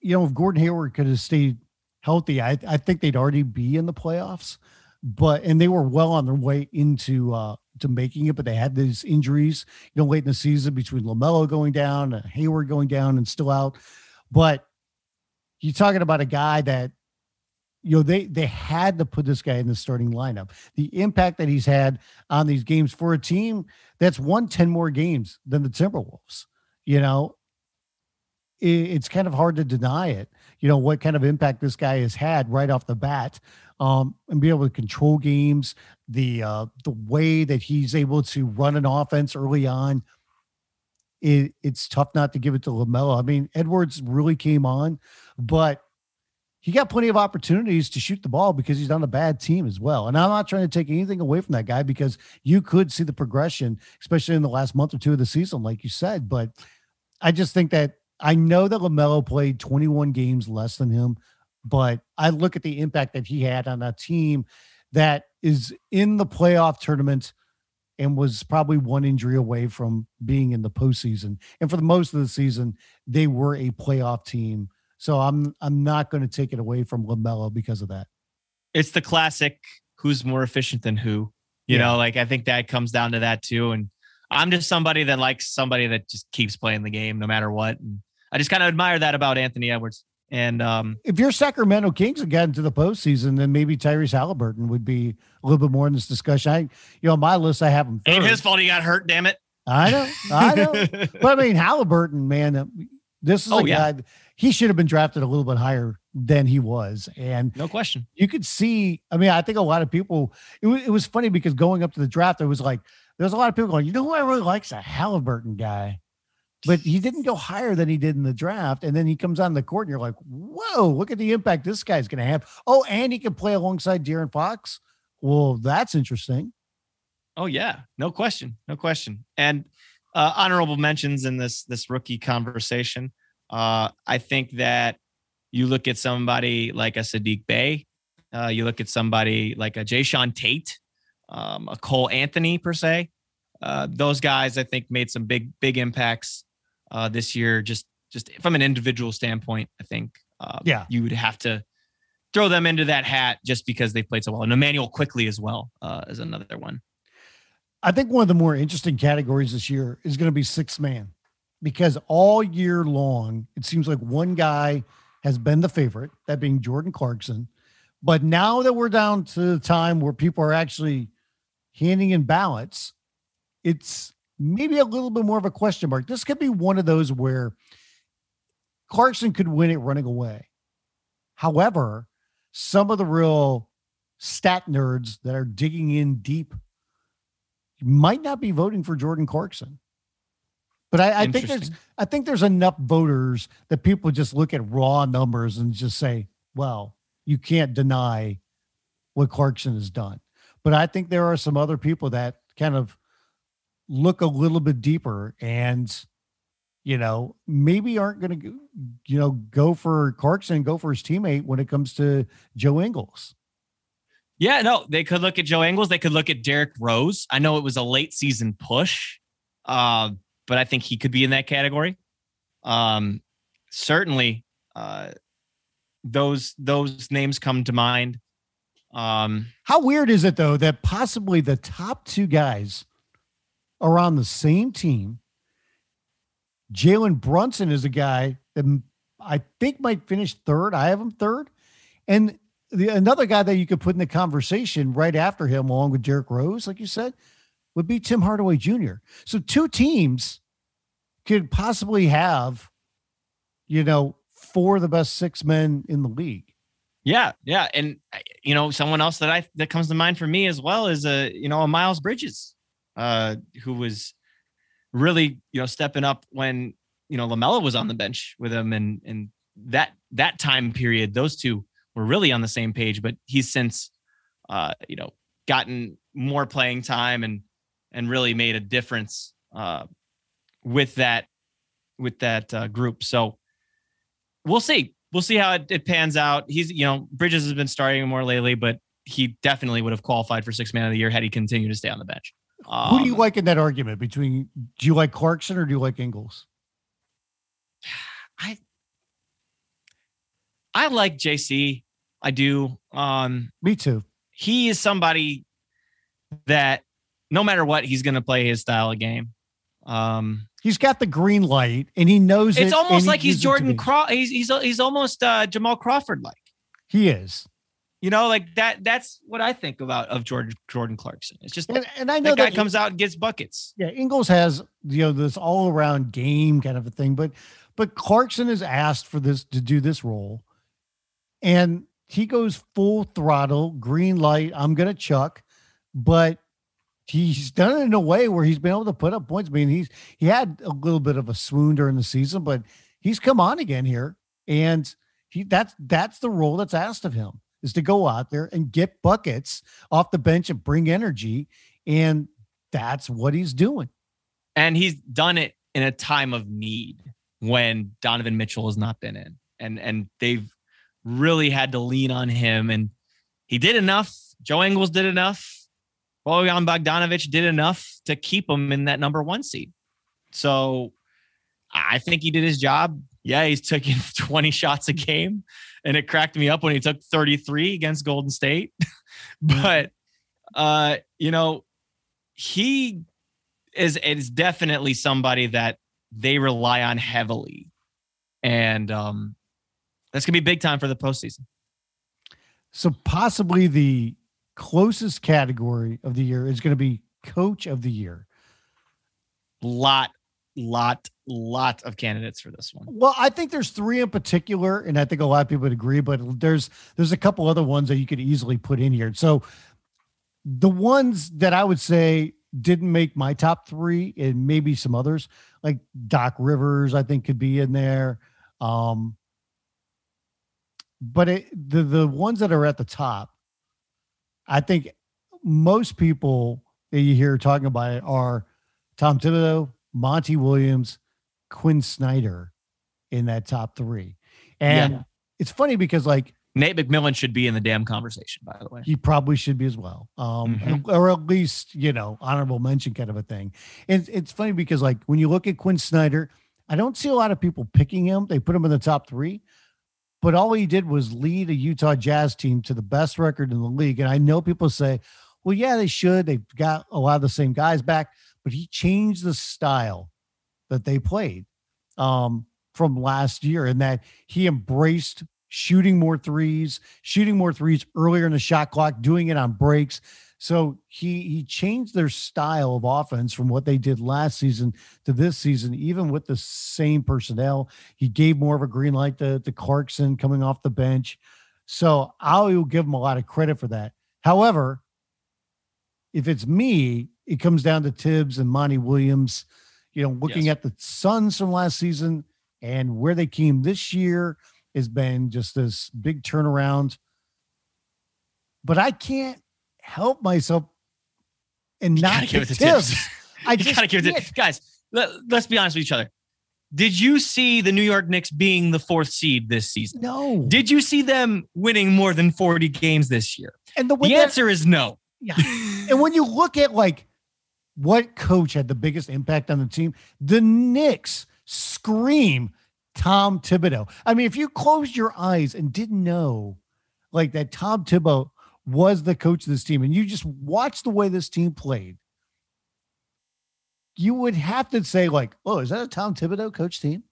Speaker 2: you know, if Gordon Hayward could have stayed healthy, I, I think they'd already be in the playoffs. But and they were well on their way into uh to making it, but they had these injuries, you know, late in the season between LaMelo going down, and Hayward going down, and still out. But you're talking about a guy that you know they they had to put this guy in the starting lineup the impact that he's had on these games for a team that's won 10 more games than the timberwolves you know it, it's kind of hard to deny it you know what kind of impact this guy has had right off the bat um, and be able to control games the uh, the way that he's able to run an offense early on it, it's tough not to give it to LaMelo. I mean, Edwards really came on, but he got plenty of opportunities to shoot the ball because he's on a bad team as well. And I'm not trying to take anything away from that guy because you could see the progression, especially in the last month or two of the season, like you said. But I just think that I know that LaMelo played 21 games less than him, but I look at the impact that he had on a team that is in the playoff tournament and was probably one injury away from being in the postseason. And for the most of the season, they were a playoff team so I'm I'm not going to take it away from Lamelo because of that.
Speaker 1: It's the classic who's more efficient than who. You yeah. know, like I think that comes down to that too. And I'm just somebody that likes somebody that just keeps playing the game no matter what. And I just kind of admire that about Anthony Edwards. And um,
Speaker 2: if you're Sacramento Kings and got into the postseason, then maybe Tyrese Halliburton would be a little bit more in this discussion. I, you know, on my list, I have him.
Speaker 1: Third. Ain't his fault he got hurt. Damn it.
Speaker 2: I know, I know. *laughs* but I mean, Halliburton, man, this is oh, a yeah. guy he should have been drafted a little bit higher than he was. And
Speaker 1: no question,
Speaker 2: you could see. I mean, I think a lot of people. It was, it was funny because going up to the draft, it was like there's a lot of people going, you know who I really likes a Halliburton guy, but he didn't go higher than he did in the draft. And then he comes on the court, and you're like, whoa, look at the impact this guy's going to have. Oh, and he can play alongside De'Aaron Fox. Well, that's interesting.
Speaker 1: Oh yeah, no question, no question. And uh, honorable mentions in this this rookie conversation. Uh, I think that you look at somebody like a Saddiq Bey, uh, you look at somebody like a Jae'Sean Tate, um, a Cole Anthony per se. uh, those guys I think made some big big impacts uh, this year. Just just from an individual standpoint, I think uh,
Speaker 2: Yeah.
Speaker 1: you would have to throw them into that hat just because they played so well. And Immanuel Quickley as well uh, is another one.
Speaker 2: I think one of the more interesting categories this year is going to be six man because all year long, it seems like one guy has been the favorite, that being Jordan Clarkson. But now that we're down to the time where people are actually handing in ballots, it's maybe a little bit more of a question mark. This could be one of those where Clarkson could win it running away. However, some of the real stat nerds that are digging in deep might not be voting for Jordan Clarkson. But I, I think there's I think there's enough voters that people just look at raw numbers and just say, well, you can't deny what Clarkson has done. But I think there are some other people that kind of look a little bit deeper and you know, maybe aren't going to, you know, go for Clarkson, go for his teammate when it comes to Joe Ingles.
Speaker 1: Yeah, no, they could look at Joe Ingles. They could look at Derrick Rose. I know it was a late season push, uh, but I think he could be in that category. Um, certainly, uh, those those names come to mind. Um,
Speaker 2: How weird is it though that possibly the top two guys are on the same team? Jalen Brunson is a guy that I think might finish third. I have him third. And the another guy that you could put in the conversation right after him, along with Derrick Rose, like you said, would be Tim Hardaway Jr. So two teams could possibly have, you know, four of the best six men in the league.
Speaker 1: yeah, yeah, and uh, you know, someone else that I that comes to mind for me as well is a you know a Miles Bridges, uh, who was really you know stepping up when you know LaMelo was on the bench with him, and and that that time period, those two were really on the same page. But he's since, uh, you know, gotten more playing time and and really made a difference uh, with that with that uh, group. So we'll see. We'll see how it, it pans out. He's you know Bridges has been starting more lately, but he definitely would have qualified for six man of the year had he continued to stay on the bench.
Speaker 2: Who do you
Speaker 1: Um,
Speaker 2: like in that argument between do you like Clarkson or do you like Ingles?
Speaker 1: I I like JC. I do. Um,
Speaker 2: Me too.
Speaker 1: he is somebody that no matter what, he's going to play his style of game. Um,
Speaker 2: He's got the green light and he knows
Speaker 1: it's
Speaker 2: it,
Speaker 1: almost
Speaker 2: he
Speaker 1: like he's
Speaker 2: uses it to
Speaker 1: Jordan Craw. He's he's he's almost uh, Jamal Crawford like.
Speaker 2: He is.
Speaker 1: You know, like that. That's what I think about of Jordan Jordan Clarkson. It's just
Speaker 2: And, and I know
Speaker 1: that guy
Speaker 2: that
Speaker 1: comes out and gets buckets.
Speaker 2: yeah, Ingles has you know this all around game kind of a thing, but but Clarkson is asked for this to do this role, and he goes full throttle, green light. I'm gonna chuck, but he's done it in a way where he's been able to put up points. I mean, he's he had a little bit of a swoon during the season, but he's come on again here, and he that's that's the role that's asked of him is to go out there and get buckets off the bench and bring energy, and that's what he's doing.
Speaker 1: and he's done it in a time of need when Donovan Mitchell has not been in, and and they've really had to lean on him, and he did enough. Joe Ingles did enough. Bojan Bogdanovich did enough to keep him in that number one seed. So I think he did his job. Yeah, he's taking *laughs* 20 shots a game, and it cracked me up when he took 33 against Golden State. *laughs* but uh, you know, he is is definitely somebody that they rely on heavily, and um, that's gonna be big time for the postseason.
Speaker 2: So possibly the closest category of the year is going to be coach of the year.
Speaker 1: Lot, lot, lot of candidates for this one.
Speaker 2: Well, I think there's three in particular, and I think a lot of people would agree, but there's there's a couple other ones that you could easily put in here. So the ones that I would say didn't make my top three, and maybe some others, like Doc Rivers, I think could be in there. Um, but it, the the ones that are at the top, I think most people that you hear talking about it are Tom Thibodeau, Monty Williams, Quinn Snyder in that top three. And
Speaker 1: Yeah.
Speaker 2: it's funny because like
Speaker 1: Nate McMillan should be in the damn conversation, by the way.
Speaker 2: He probably should be as well, um, mm-hmm. or at least you know honorable mention kind of a thing. And it's funny because like when you look at Quinn Snyder, I don't see a lot of people picking him. They put him in the top three, but all he did was lead a Utah Jazz team to the best record in the league. And I know people say, well, yeah, they should. They've got a lot of the same guys back, but he changed the style that they played um, from last year, and that he embraced shooting more threes, shooting more threes earlier in the shot clock, doing it on breaks. So he he changed their style of offense from what they did last season to this season, even with the same personnel. He gave more of a green light to, to Clarkson coming off the bench. So I'll give him a lot of credit for that. However, if it's me, it comes down to Thibs and Monty Williams. You know, looking yes. at the Suns from last season and where they came this year, has been just this big turnaround. But I can't help myself and not give it Thibs. *laughs*
Speaker 1: I just gotta give it to guys. Let, let's be honest with each other. Did you see the New York Knicks being the fourth seed this season?
Speaker 2: No.
Speaker 1: Did you see them winning more than 40 games this year? And the, the answer is no.
Speaker 2: Yeah. and when you look at like what coach had the biggest impact on the team, the Knicks scream Tom Thibodeau. I mean, if you closed your eyes and didn't know like that Tom Thibodeau was the coach of this team and you just watched the way this team played, you would have to say, like, oh, is that a Tom Thibodeau coach team?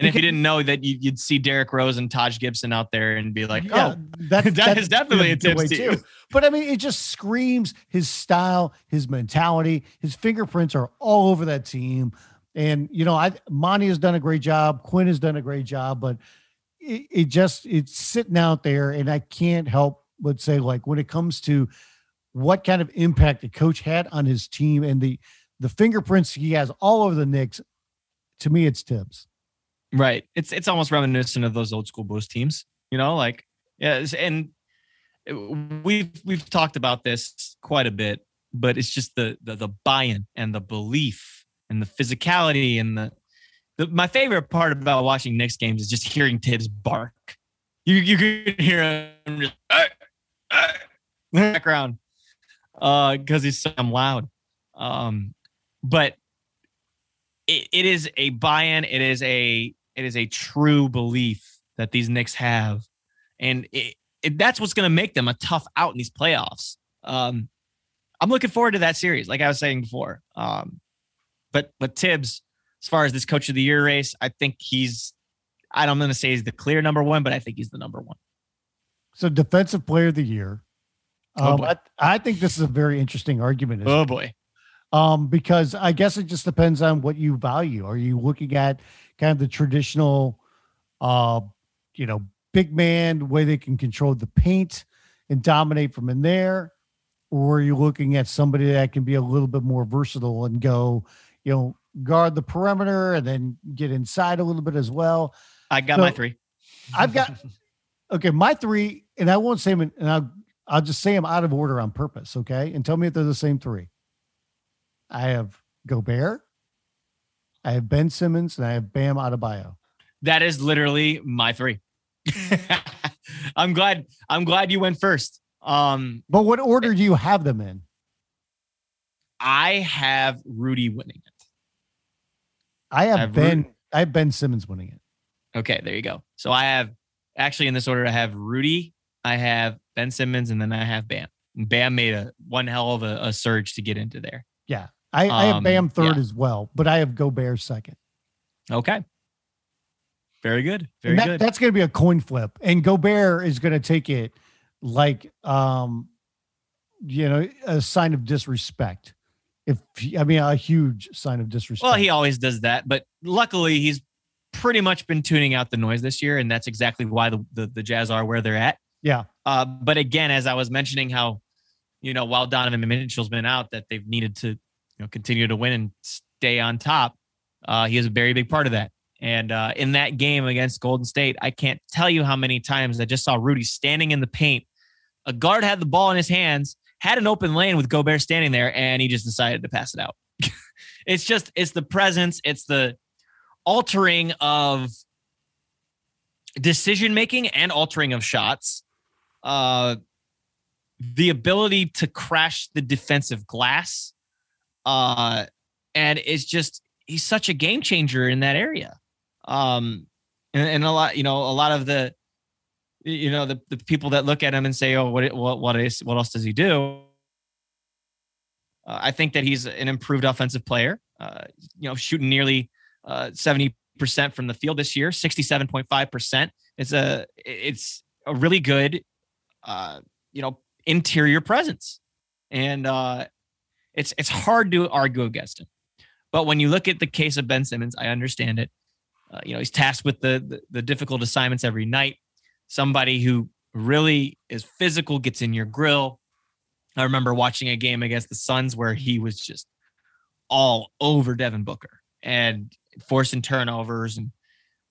Speaker 1: And if you didn't know that, you'd see Derrick Rose and Taj Gibson out there and be like, yeah, oh, that, *laughs* that that's, definitely a team. Too.
Speaker 2: But I mean, it just screams his style, his mentality, his fingerprints are all over that team. And you know, I Monty has done a great job. Quinn has done a great job, but it, it just it's sitting out there, and I can't help but say, like, when it comes to what kind of impact the coach had on his team and the the fingerprints he has all over the Knicks, to me, it's Thibs.
Speaker 1: Right. It's it's almost reminiscent of those old school Bulls teams. You know, like yeah, and we've we've talked about this quite a bit, but it's just the the, the buy-in and the belief and the physicality and the, the my favorite part about watching Knicks games is just hearing Thibs bark. You you can hear him just uh, uh, background uh because he's so loud. Um, but it, it is a buy-in. It is a it is a true belief that these Knicks have, and it, it, that's what's going to make them a tough out in these playoffs. Um, I'm looking forward to that series, like I was saying before. Um, but but Thibs, as far as this coach of the year race, I think he's I don't want to say he's the clear number one, but I think he's the number one.
Speaker 2: So defensive player of the year. Oh, um, oh I, I, think this is a very interesting argument.
Speaker 1: Oh boy.
Speaker 2: Um, because I guess it just depends on what you value. Are you looking at kind of the traditional, uh, you know, big man, way they can control the paint and dominate from in there? Or are you looking at somebody that can be a little bit more versatile and go, you know, guard the perimeter and then get inside a little bit as well.
Speaker 1: I got so my three.
Speaker 2: I've got *laughs* okay, my three, and I won't say them, in, and I'll I'll just say them out of order on purpose. Okay, and tell me if they're the same three. I have Gobert, I have Ben Simmons, and I have Bam Adebayo.
Speaker 1: That is literally my three. *laughs* I'm glad. I'm glad you went first. Um,
Speaker 2: but what order do you have them in?
Speaker 1: I have Rudy winning it.
Speaker 2: I have, I have Ben. Rudy. I have Ben Simmons winning it.
Speaker 1: Okay, there you go. So I have actually in this order. I have Rudy, I have Ben Simmons, and then I have Bam. Bam made a one hell of a, a surge to get into there.
Speaker 2: Yeah, I, um, I have um, Bam third yeah. as well, but I have Gobert second.
Speaker 1: Okay. Very good. Very that, good.
Speaker 2: That's going to be a coin flip, and Gobert is going to take it like, um, you know, a sign of disrespect if I mean a huge sign of disrespect.
Speaker 1: Well, he always does that, but luckily he's pretty much been tuning out the noise this year, and that's exactly why the the, the Jazz are where they're at.
Speaker 2: Yeah.
Speaker 1: Uh, but again, as I was mentioning, how you know while Donovan Mitchell's been out, that they've needed to know continue to win and stay on top. Uh, he is a very big part of that. And uh, in that game against Golden State, I can't tell you how many times I just saw Rudy standing in the paint. A guard had the ball in his hands had an open lane with Gobert standing there, and he just decided to pass it out. *laughs* it's just it's the presence, it's the altering of decision making and altering of shots, uh, the ability to crash the defensive glass, uh, and it's just he's such a game changer in that area. Um, and, and a lot, you know, a lot of the, you know, the, the people that look at him and say, "Oh, what what what is what else does he do?" Uh, I think that he's an improved offensive player. Uh, you know, shooting nearly uh, seventy percent from the field this year, sixty-seven point five percent. It's a it's a really good, uh, you know, interior presence, and uh, it's it's hard to argue against him. But when you look at the case of Ben Simmons, I understand it. Uh, you know, he's tasked with the, the the difficult assignments every night. Somebody who really is physical, gets in your grill. I remember watching a game against the Suns where he was just all over Devin Booker and forcing turnovers and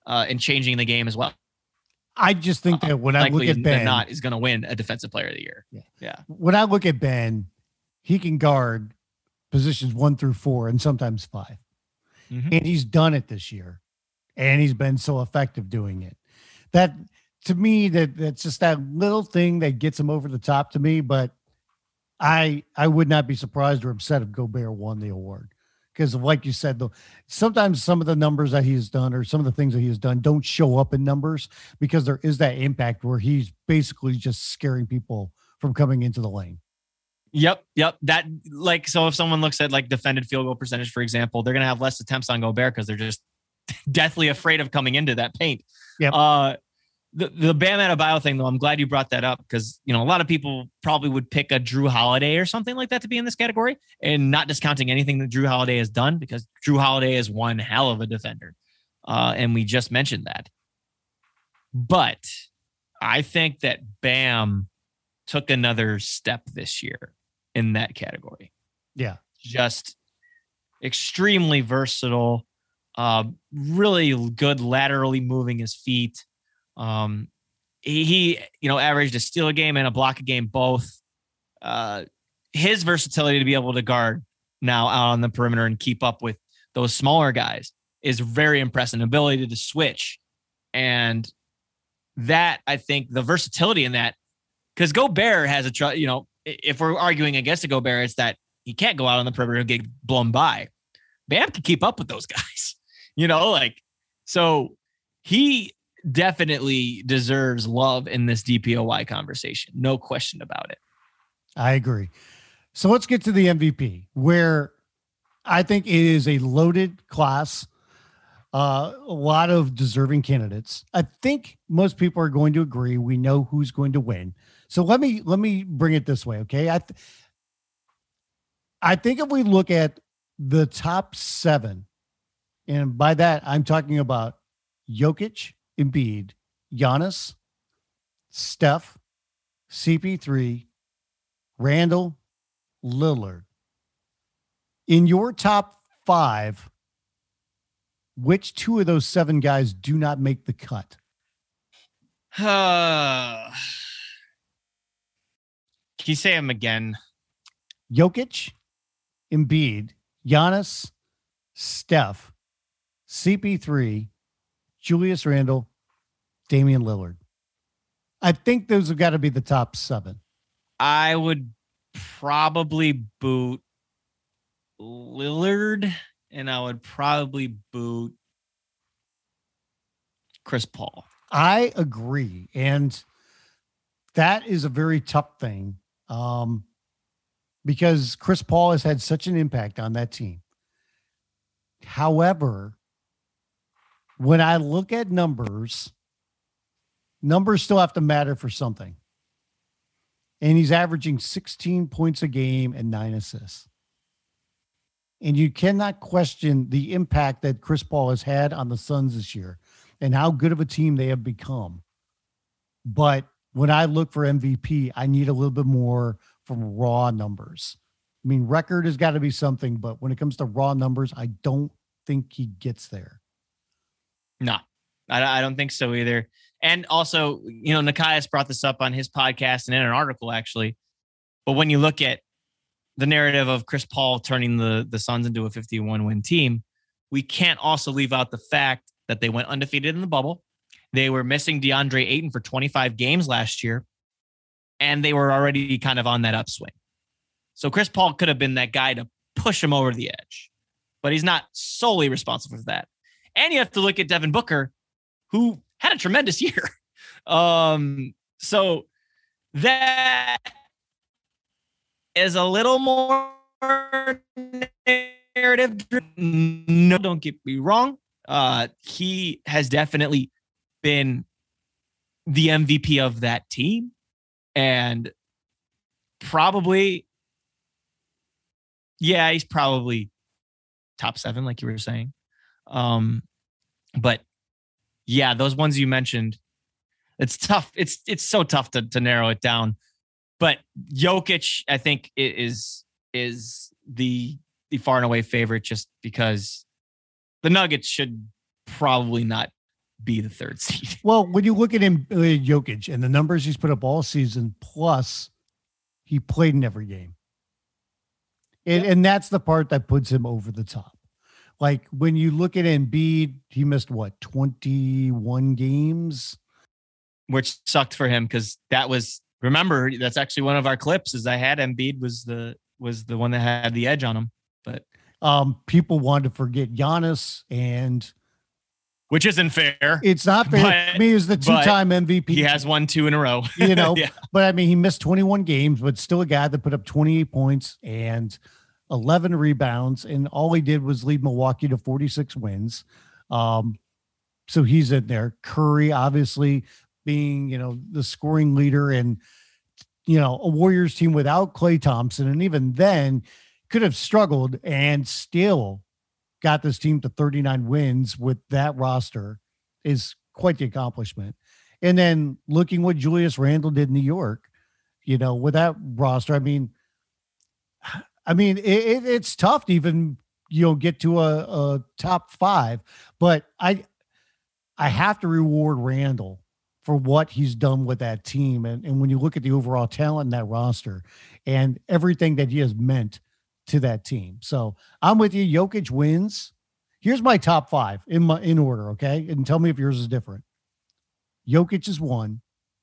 Speaker 1: uh, and changing the game as well.
Speaker 2: I just think that when I look at Ben,
Speaker 1: not is going to win a Defensive Player of the Year.
Speaker 2: Yeah, yeah. When I look at Ben, he can guard positions one through four and sometimes 5 mm-hmm. and he's done it this year, and he's been so effective doing it. That to me, that that's just that little thing that gets him over the top to me. But I I would not be surprised or upset if Gobert won the award because like you said though sometimes some of the numbers that he has done or some of the things that he has done don't show up in numbers because there is that impact where he's basically just scaring people from coming into the lane
Speaker 1: Yep, yep. That like so if someone looks at like defended field goal percentage, for example, they're gonna have less attempts on Gobert because they're just *laughs* deathly afraid of coming into that paint.
Speaker 2: Yeah.
Speaker 1: Uh the, the Bam Adebayo thing, though, I'm glad you brought that up because you know a lot of people probably would pick a Jrue Holiday or something like that to be in this category, and not discounting anything that Jrue Holiday has done because Jrue Holiday is one hell of a defender, uh, and we just mentioned that. But I think that Bam took another step this year in that category.
Speaker 2: Yeah,
Speaker 1: just extremely versatile, uh, really good laterally moving his feet um, he, he, you know, averaged a steal a game and a block a game both. Uh, his versatility to be able to guard now out on the perimeter and keep up with those smaller guys is very impressive. Ability to switch, and that I think the versatility in that, because Gobert has a, you know, if we're arguing against a Gobert, it's that he can't go out on the perimeter and get blown by. Bam can keep up with those *laughs* guys, you know, like so he definitely deserves love in this DPOY conversation. No question about it.
Speaker 2: I agree. So let's get to the MVP, where I think it is a loaded class. Uh, a lot of deserving candidates. I think most people are going to agree. We know who's going to win. So let me let me bring it this way, okay? I th- I think if we look at the top seven, and by that I'm talking about Jokic, Embiid, Giannis, Steph, CP3, Randle, Lillard. In your top five, which two of those seven guys do not make the cut? *sighs*
Speaker 1: You say them again?
Speaker 2: Jokic, Embiid, Giannis, Steph, CP3, Julius Randle, Damian Lillard. I think those have got to be the top seven.
Speaker 1: I would probably boot Lillard and I would probably boot Chris Paul.
Speaker 2: I agree. And that is a very tough thing um, because Chris Paul has had such an impact on that team. However, when I look at numbers, numbers still have to matter for something. And he's averaging 16 points a game and nine assists. And you cannot question the impact that Chris Paul has had on the Suns this year and how good of a team they have become. But when I look for MVP, I need a little bit more from raw numbers. I mean, record has got to be something, but when it comes to raw numbers, I don't think he gets there.
Speaker 1: No, I, I don't think so either. And also, you know, Nekias brought this up on his podcast and in an article actually. But when you look at the narrative of Chris Paul turning the the Suns into a 51 win team, we can't also leave out the fact that they went undefeated in the bubble They were missing DeAndre Ayton for 25 games last year, and they were already kind of on that upswing. So Chris Paul could have been that guy to push him over the edge, but he's not solely responsible for that. And you have to look at Devin Booker, who had a tremendous *laughs* year. Um, so that is a little more narrative. No, don't get me wrong. Uh, he has definitely been the MVP of that team and probably, yeah, he's probably top seven, like you were saying. Um, but yeah, those ones you mentioned, it's tough. It's it's so tough to to narrow it down. But Jokic, I think, is is the the far and away favorite just because the Nuggets should probably not be the third seed. *laughs*
Speaker 2: Well, when you look at him, uh, Jokic, and the numbers he's put up all season, plus he played in every game. And, and that's the part that puts him over the top. Like when you look at Embiid, he missed what, 21 games?
Speaker 1: Which sucked for him because that was remember, that's actually one of our clips is I had Embiid was the was the one that had the edge on him. But
Speaker 2: um people wanted to forget Giannis and
Speaker 1: which isn't fair.
Speaker 2: It's not fair. But, I mean, he's the two-time MVP.
Speaker 1: He has won two in a row. *laughs*
Speaker 2: you know, *laughs* yeah. but I mean, he missed 21 games, but still a guy that put up 28 points and 11 rebounds, and all he did was lead Milwaukee to 46 wins. Um, so he's in there. Curry, obviously, being you know the scoring leader, and you know a Warriors team without Klay Thompson, and even then could have struggled and still got this team to 39 wins with that roster is quite the accomplishment. And then looking what Julius Randle did in New York, you know, with that roster, I mean, *sighs* I mean, it, it, it's tough to even you know get to a, a top five, but I I have to reward Randle for what he's done with that team, and and when you look at the overall talent in that roster and everything that he has meant to that team. So I'm with you. Jokic wins. Here's my top five in my in order, okay? And tell me if yours is different. Jokic is one,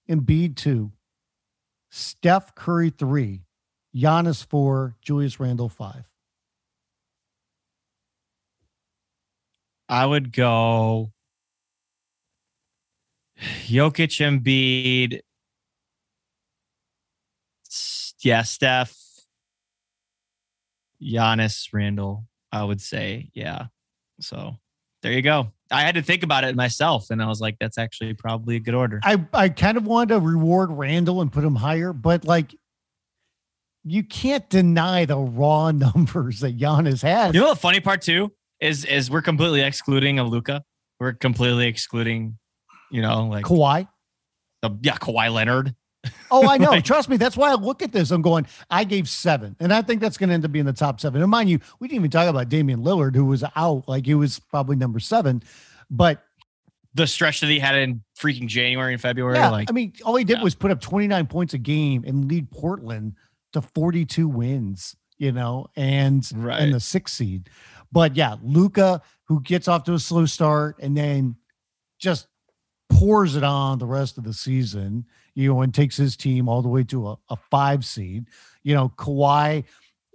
Speaker 2: Embiid two, Steph Curry three, Giannis four, Julius Randle five.
Speaker 1: I would go Jokic, Embiid, yeah, Steph, Giannis, Randle, I would say, yeah. So there you go. I had to think about it myself, and I was like, that's actually probably a good order.
Speaker 2: I, I kind of wanted to reward Randle and put him higher, but like you can't deny the raw *laughs* numbers that Giannis has.
Speaker 1: You know the funny part too is is we're completely excluding a Luka. We're completely excluding, you know, like
Speaker 2: Kawhi.
Speaker 1: The, yeah, Kawhi Leonard.
Speaker 2: Oh, I know. *laughs* like, Trust me. That's why I look at this. I'm going, I gave seven. And I think that's going to end up being the top seven. And mind you, we didn't even talk about Damian Lillard, who was out. Like he was probably number seven. But
Speaker 1: the stretch that he had in freaking January and February.
Speaker 2: Yeah,
Speaker 1: like
Speaker 2: I mean, all he did yeah. was put up 29 points a game and lead Portland to 42 wins, you know, and right. and the sixth seed. But yeah, Luka, who gets off to a slow start and then just pours it on the rest of the season you know, and takes his team all the way to a, a five seed. You know, Kawhi,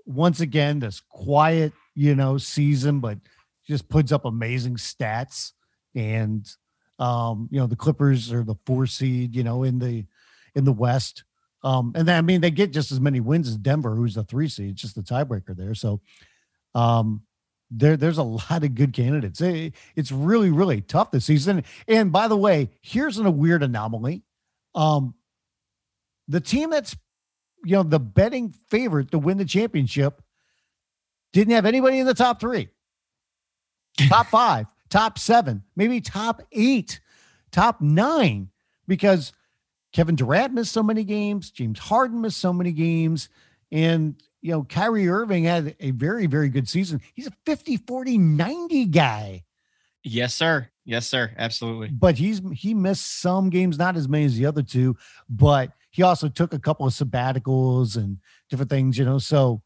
Speaker 2: once again, this quiet, you know, season, but just puts up amazing stats. And um, you know, the Clippers are the four seed, you know, in the in the West. Um, and then I mean they get just as many wins as Denver, who's the three seed, just the tiebreaker there. So um there there's a *laughs* lot of good candidates. It, it's really, really tough this season. And by the way, here's a weird anomaly. Um, the team that's you know the betting favorite to win the championship didn't have anybody in the top three, top *laughs* five, top seven, maybe top eight, top nine, because Kevin Durant missed so many games, James Harden missed so many games, and you know, Kyrie Irving had a very, very good season. He's a 50, 40, 90 guy.
Speaker 1: Yes, sir. Yes, sir. Absolutely.
Speaker 2: But he's he missed some games, not as many as the other two, but he also took a couple of sabbaticals and different things, you know. So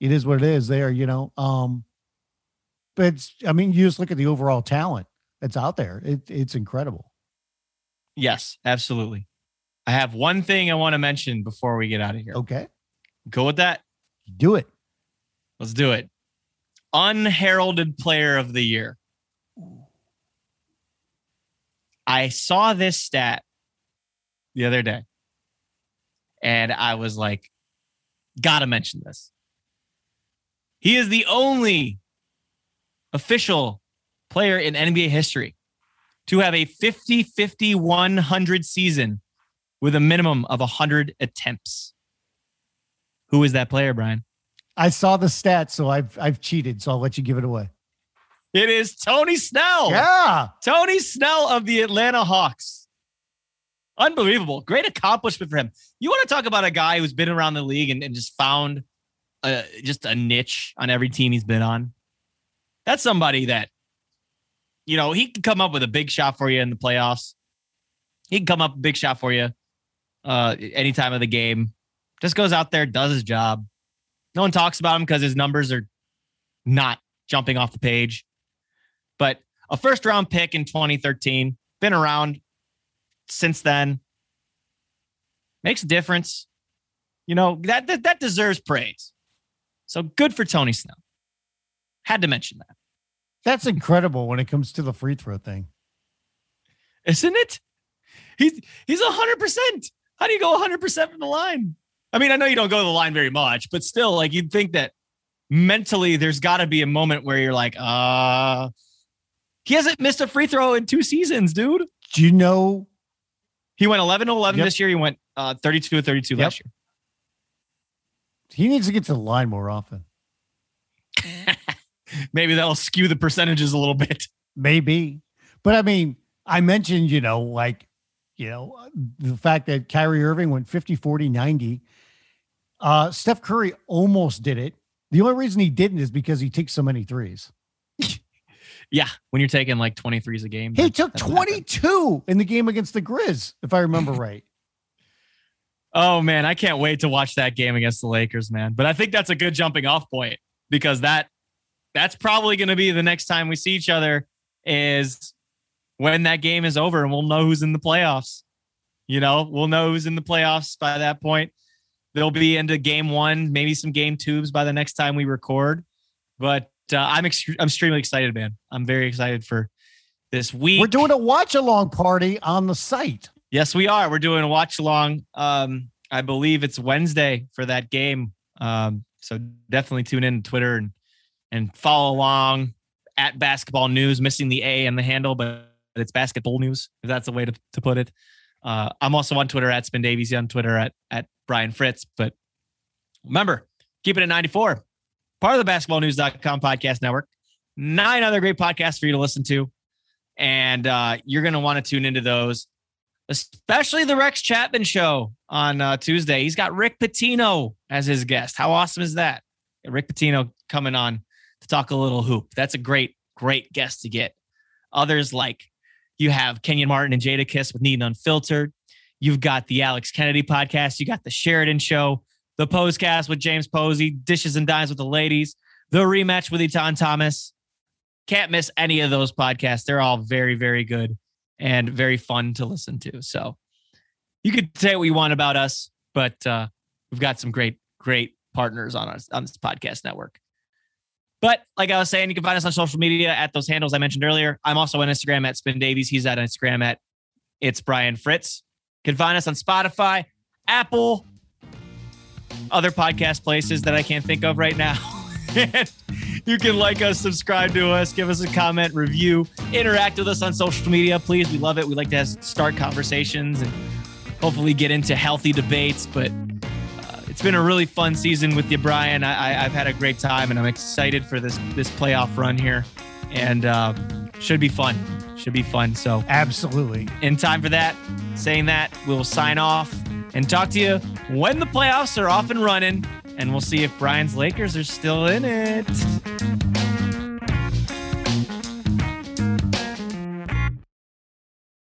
Speaker 2: it is what it is there, you know. Um, but it's, I mean, you just look at the overall talent that's out there. It, it's incredible.
Speaker 1: Yes, absolutely. I have one thing I want to mention before we get out of here.
Speaker 2: Okay.
Speaker 1: Go with that.
Speaker 2: Do it.
Speaker 1: Let's do it. Unheralded player of the year. I saw this stat the other day and I was like, gotta mention this. He is the only official player in NBA history to have a 50 50 100 season with a minimum of 100 attempts. Who is that player, Brian?
Speaker 2: I saw the stats, so I've I've cheated, so I'll let you give it away.
Speaker 1: It is Tony Snell.
Speaker 2: Yeah.
Speaker 1: Tony Snell of the Atlanta Hawks. Unbelievable. Great accomplishment for him. You want to talk about a guy who's been around the league and, and just found a, just a niche on every team he's been on? That's somebody that, you know, he can come up with a big shot for you in the playoffs. He can come up a big shot for you uh, any time of the game. Just goes out there, does his job. No one talks about him because his numbers are not jumping off the page. But a first round pick in 2013, been around since then. Makes a difference. You know, that, that, that deserves praise. So good for Tony Snell. Had to mention that.
Speaker 2: That's incredible when it comes to the free throw thing.
Speaker 1: Isn't it? He's he's hundred percent. How do you go hundred percent from the line? I mean, I know you don't go to the line very much, but still, like you'd think that mentally there's got to be a moment where you're like, uh, he hasn't missed a free throw in two seasons, dude.
Speaker 2: Do you know
Speaker 1: He went 11 to 11
Speaker 2: Yep.
Speaker 1: this year. He went uh, 32 to 32 last year.
Speaker 2: he needs to get to the line more often? *laughs*
Speaker 1: Maybe that'll skew the percentages a little bit.
Speaker 2: Maybe. But I mean, I mentioned, you know, like, you know, the fact that Kyrie Irving went 50, 40, 90. Uh, Steph Curry almost did it. The only reason he didn't is because he takes so many threes.
Speaker 1: Yeah, when you're taking like 23s a game.
Speaker 2: He took
Speaker 1: that'll happen.
Speaker 2: 22 in the game against the Grizz, if I remember *laughs* right.
Speaker 1: Oh man, I can't wait to watch that game against the Lakers, man. But I think that's a good jumping off point because that that's probably going to be the next time we see each other is when that game is over and we'll know who's in the playoffs. You know, we'll know who's in the playoffs by that point. They'll be into game 1, maybe some game twos by the next time we record. But uh, I'm ex- I'm extremely excited, man. I'm very excited for this week.
Speaker 2: We're doing a watch along party on the site.
Speaker 1: Yes, we are. We're doing a watch along. Um, I believe it's Wednesday for that game. Um, so definitely tune in to Twitter and and follow along at basketball news, missing the A and the handle, but it's basketball news, if that's a way to, to put it. Uh, I'm also on Twitter at Spin Davies, on Twitter at at Brian Fritz. But remember, keep it at 94. Part of the basketballnews.com podcast network. Nine other great podcasts for you to listen to. And uh, you're going to want to tune into those especially the Rex Chapman show on uh, Tuesday. He's got Rick Pitino as his guest. How awesome is that? Rick Pitino coming on to talk a little hoop. That's a great, great guest to get. Others like you have Kenyon Martin and Jadakiss with Need Unfiltered. You've got the Alex Kennedy podcast. You got the Sheridan show, the Posecast with James Posey, Dishes and Dimes with the ladies, the rematch with Etan Thomas. Can't miss any of those podcasts. They're all very, very good and very fun to listen to. So you could say what you want about us, but uh, we've got some great, great partners on us on this podcast network. But like I was saying, you can find us on social media at those handles I mentioned earlier. I'm also on Instagram at Spin Davies. He's at Instagram at It's Brian Fritz. You can find us on Spotify, Apple, other podcast places that I can't think of right now. *laughs* And you can like us, subscribe to us, give us a comment, review, interact with us on social media. Please, we love it. We like to have, start conversations and hopefully get into healthy debates. But uh, it's been a really fun season with you, Brian. I, I, I've had a great time, and I'm excited for this this playoff run here, and uh, should be fun. Should be fun. So,
Speaker 2: Absolutely.
Speaker 1: in time for that, saying that, we'll sign off and talk to you when the playoffs are off and running. And we'll see if Brian's Lakers are still in it.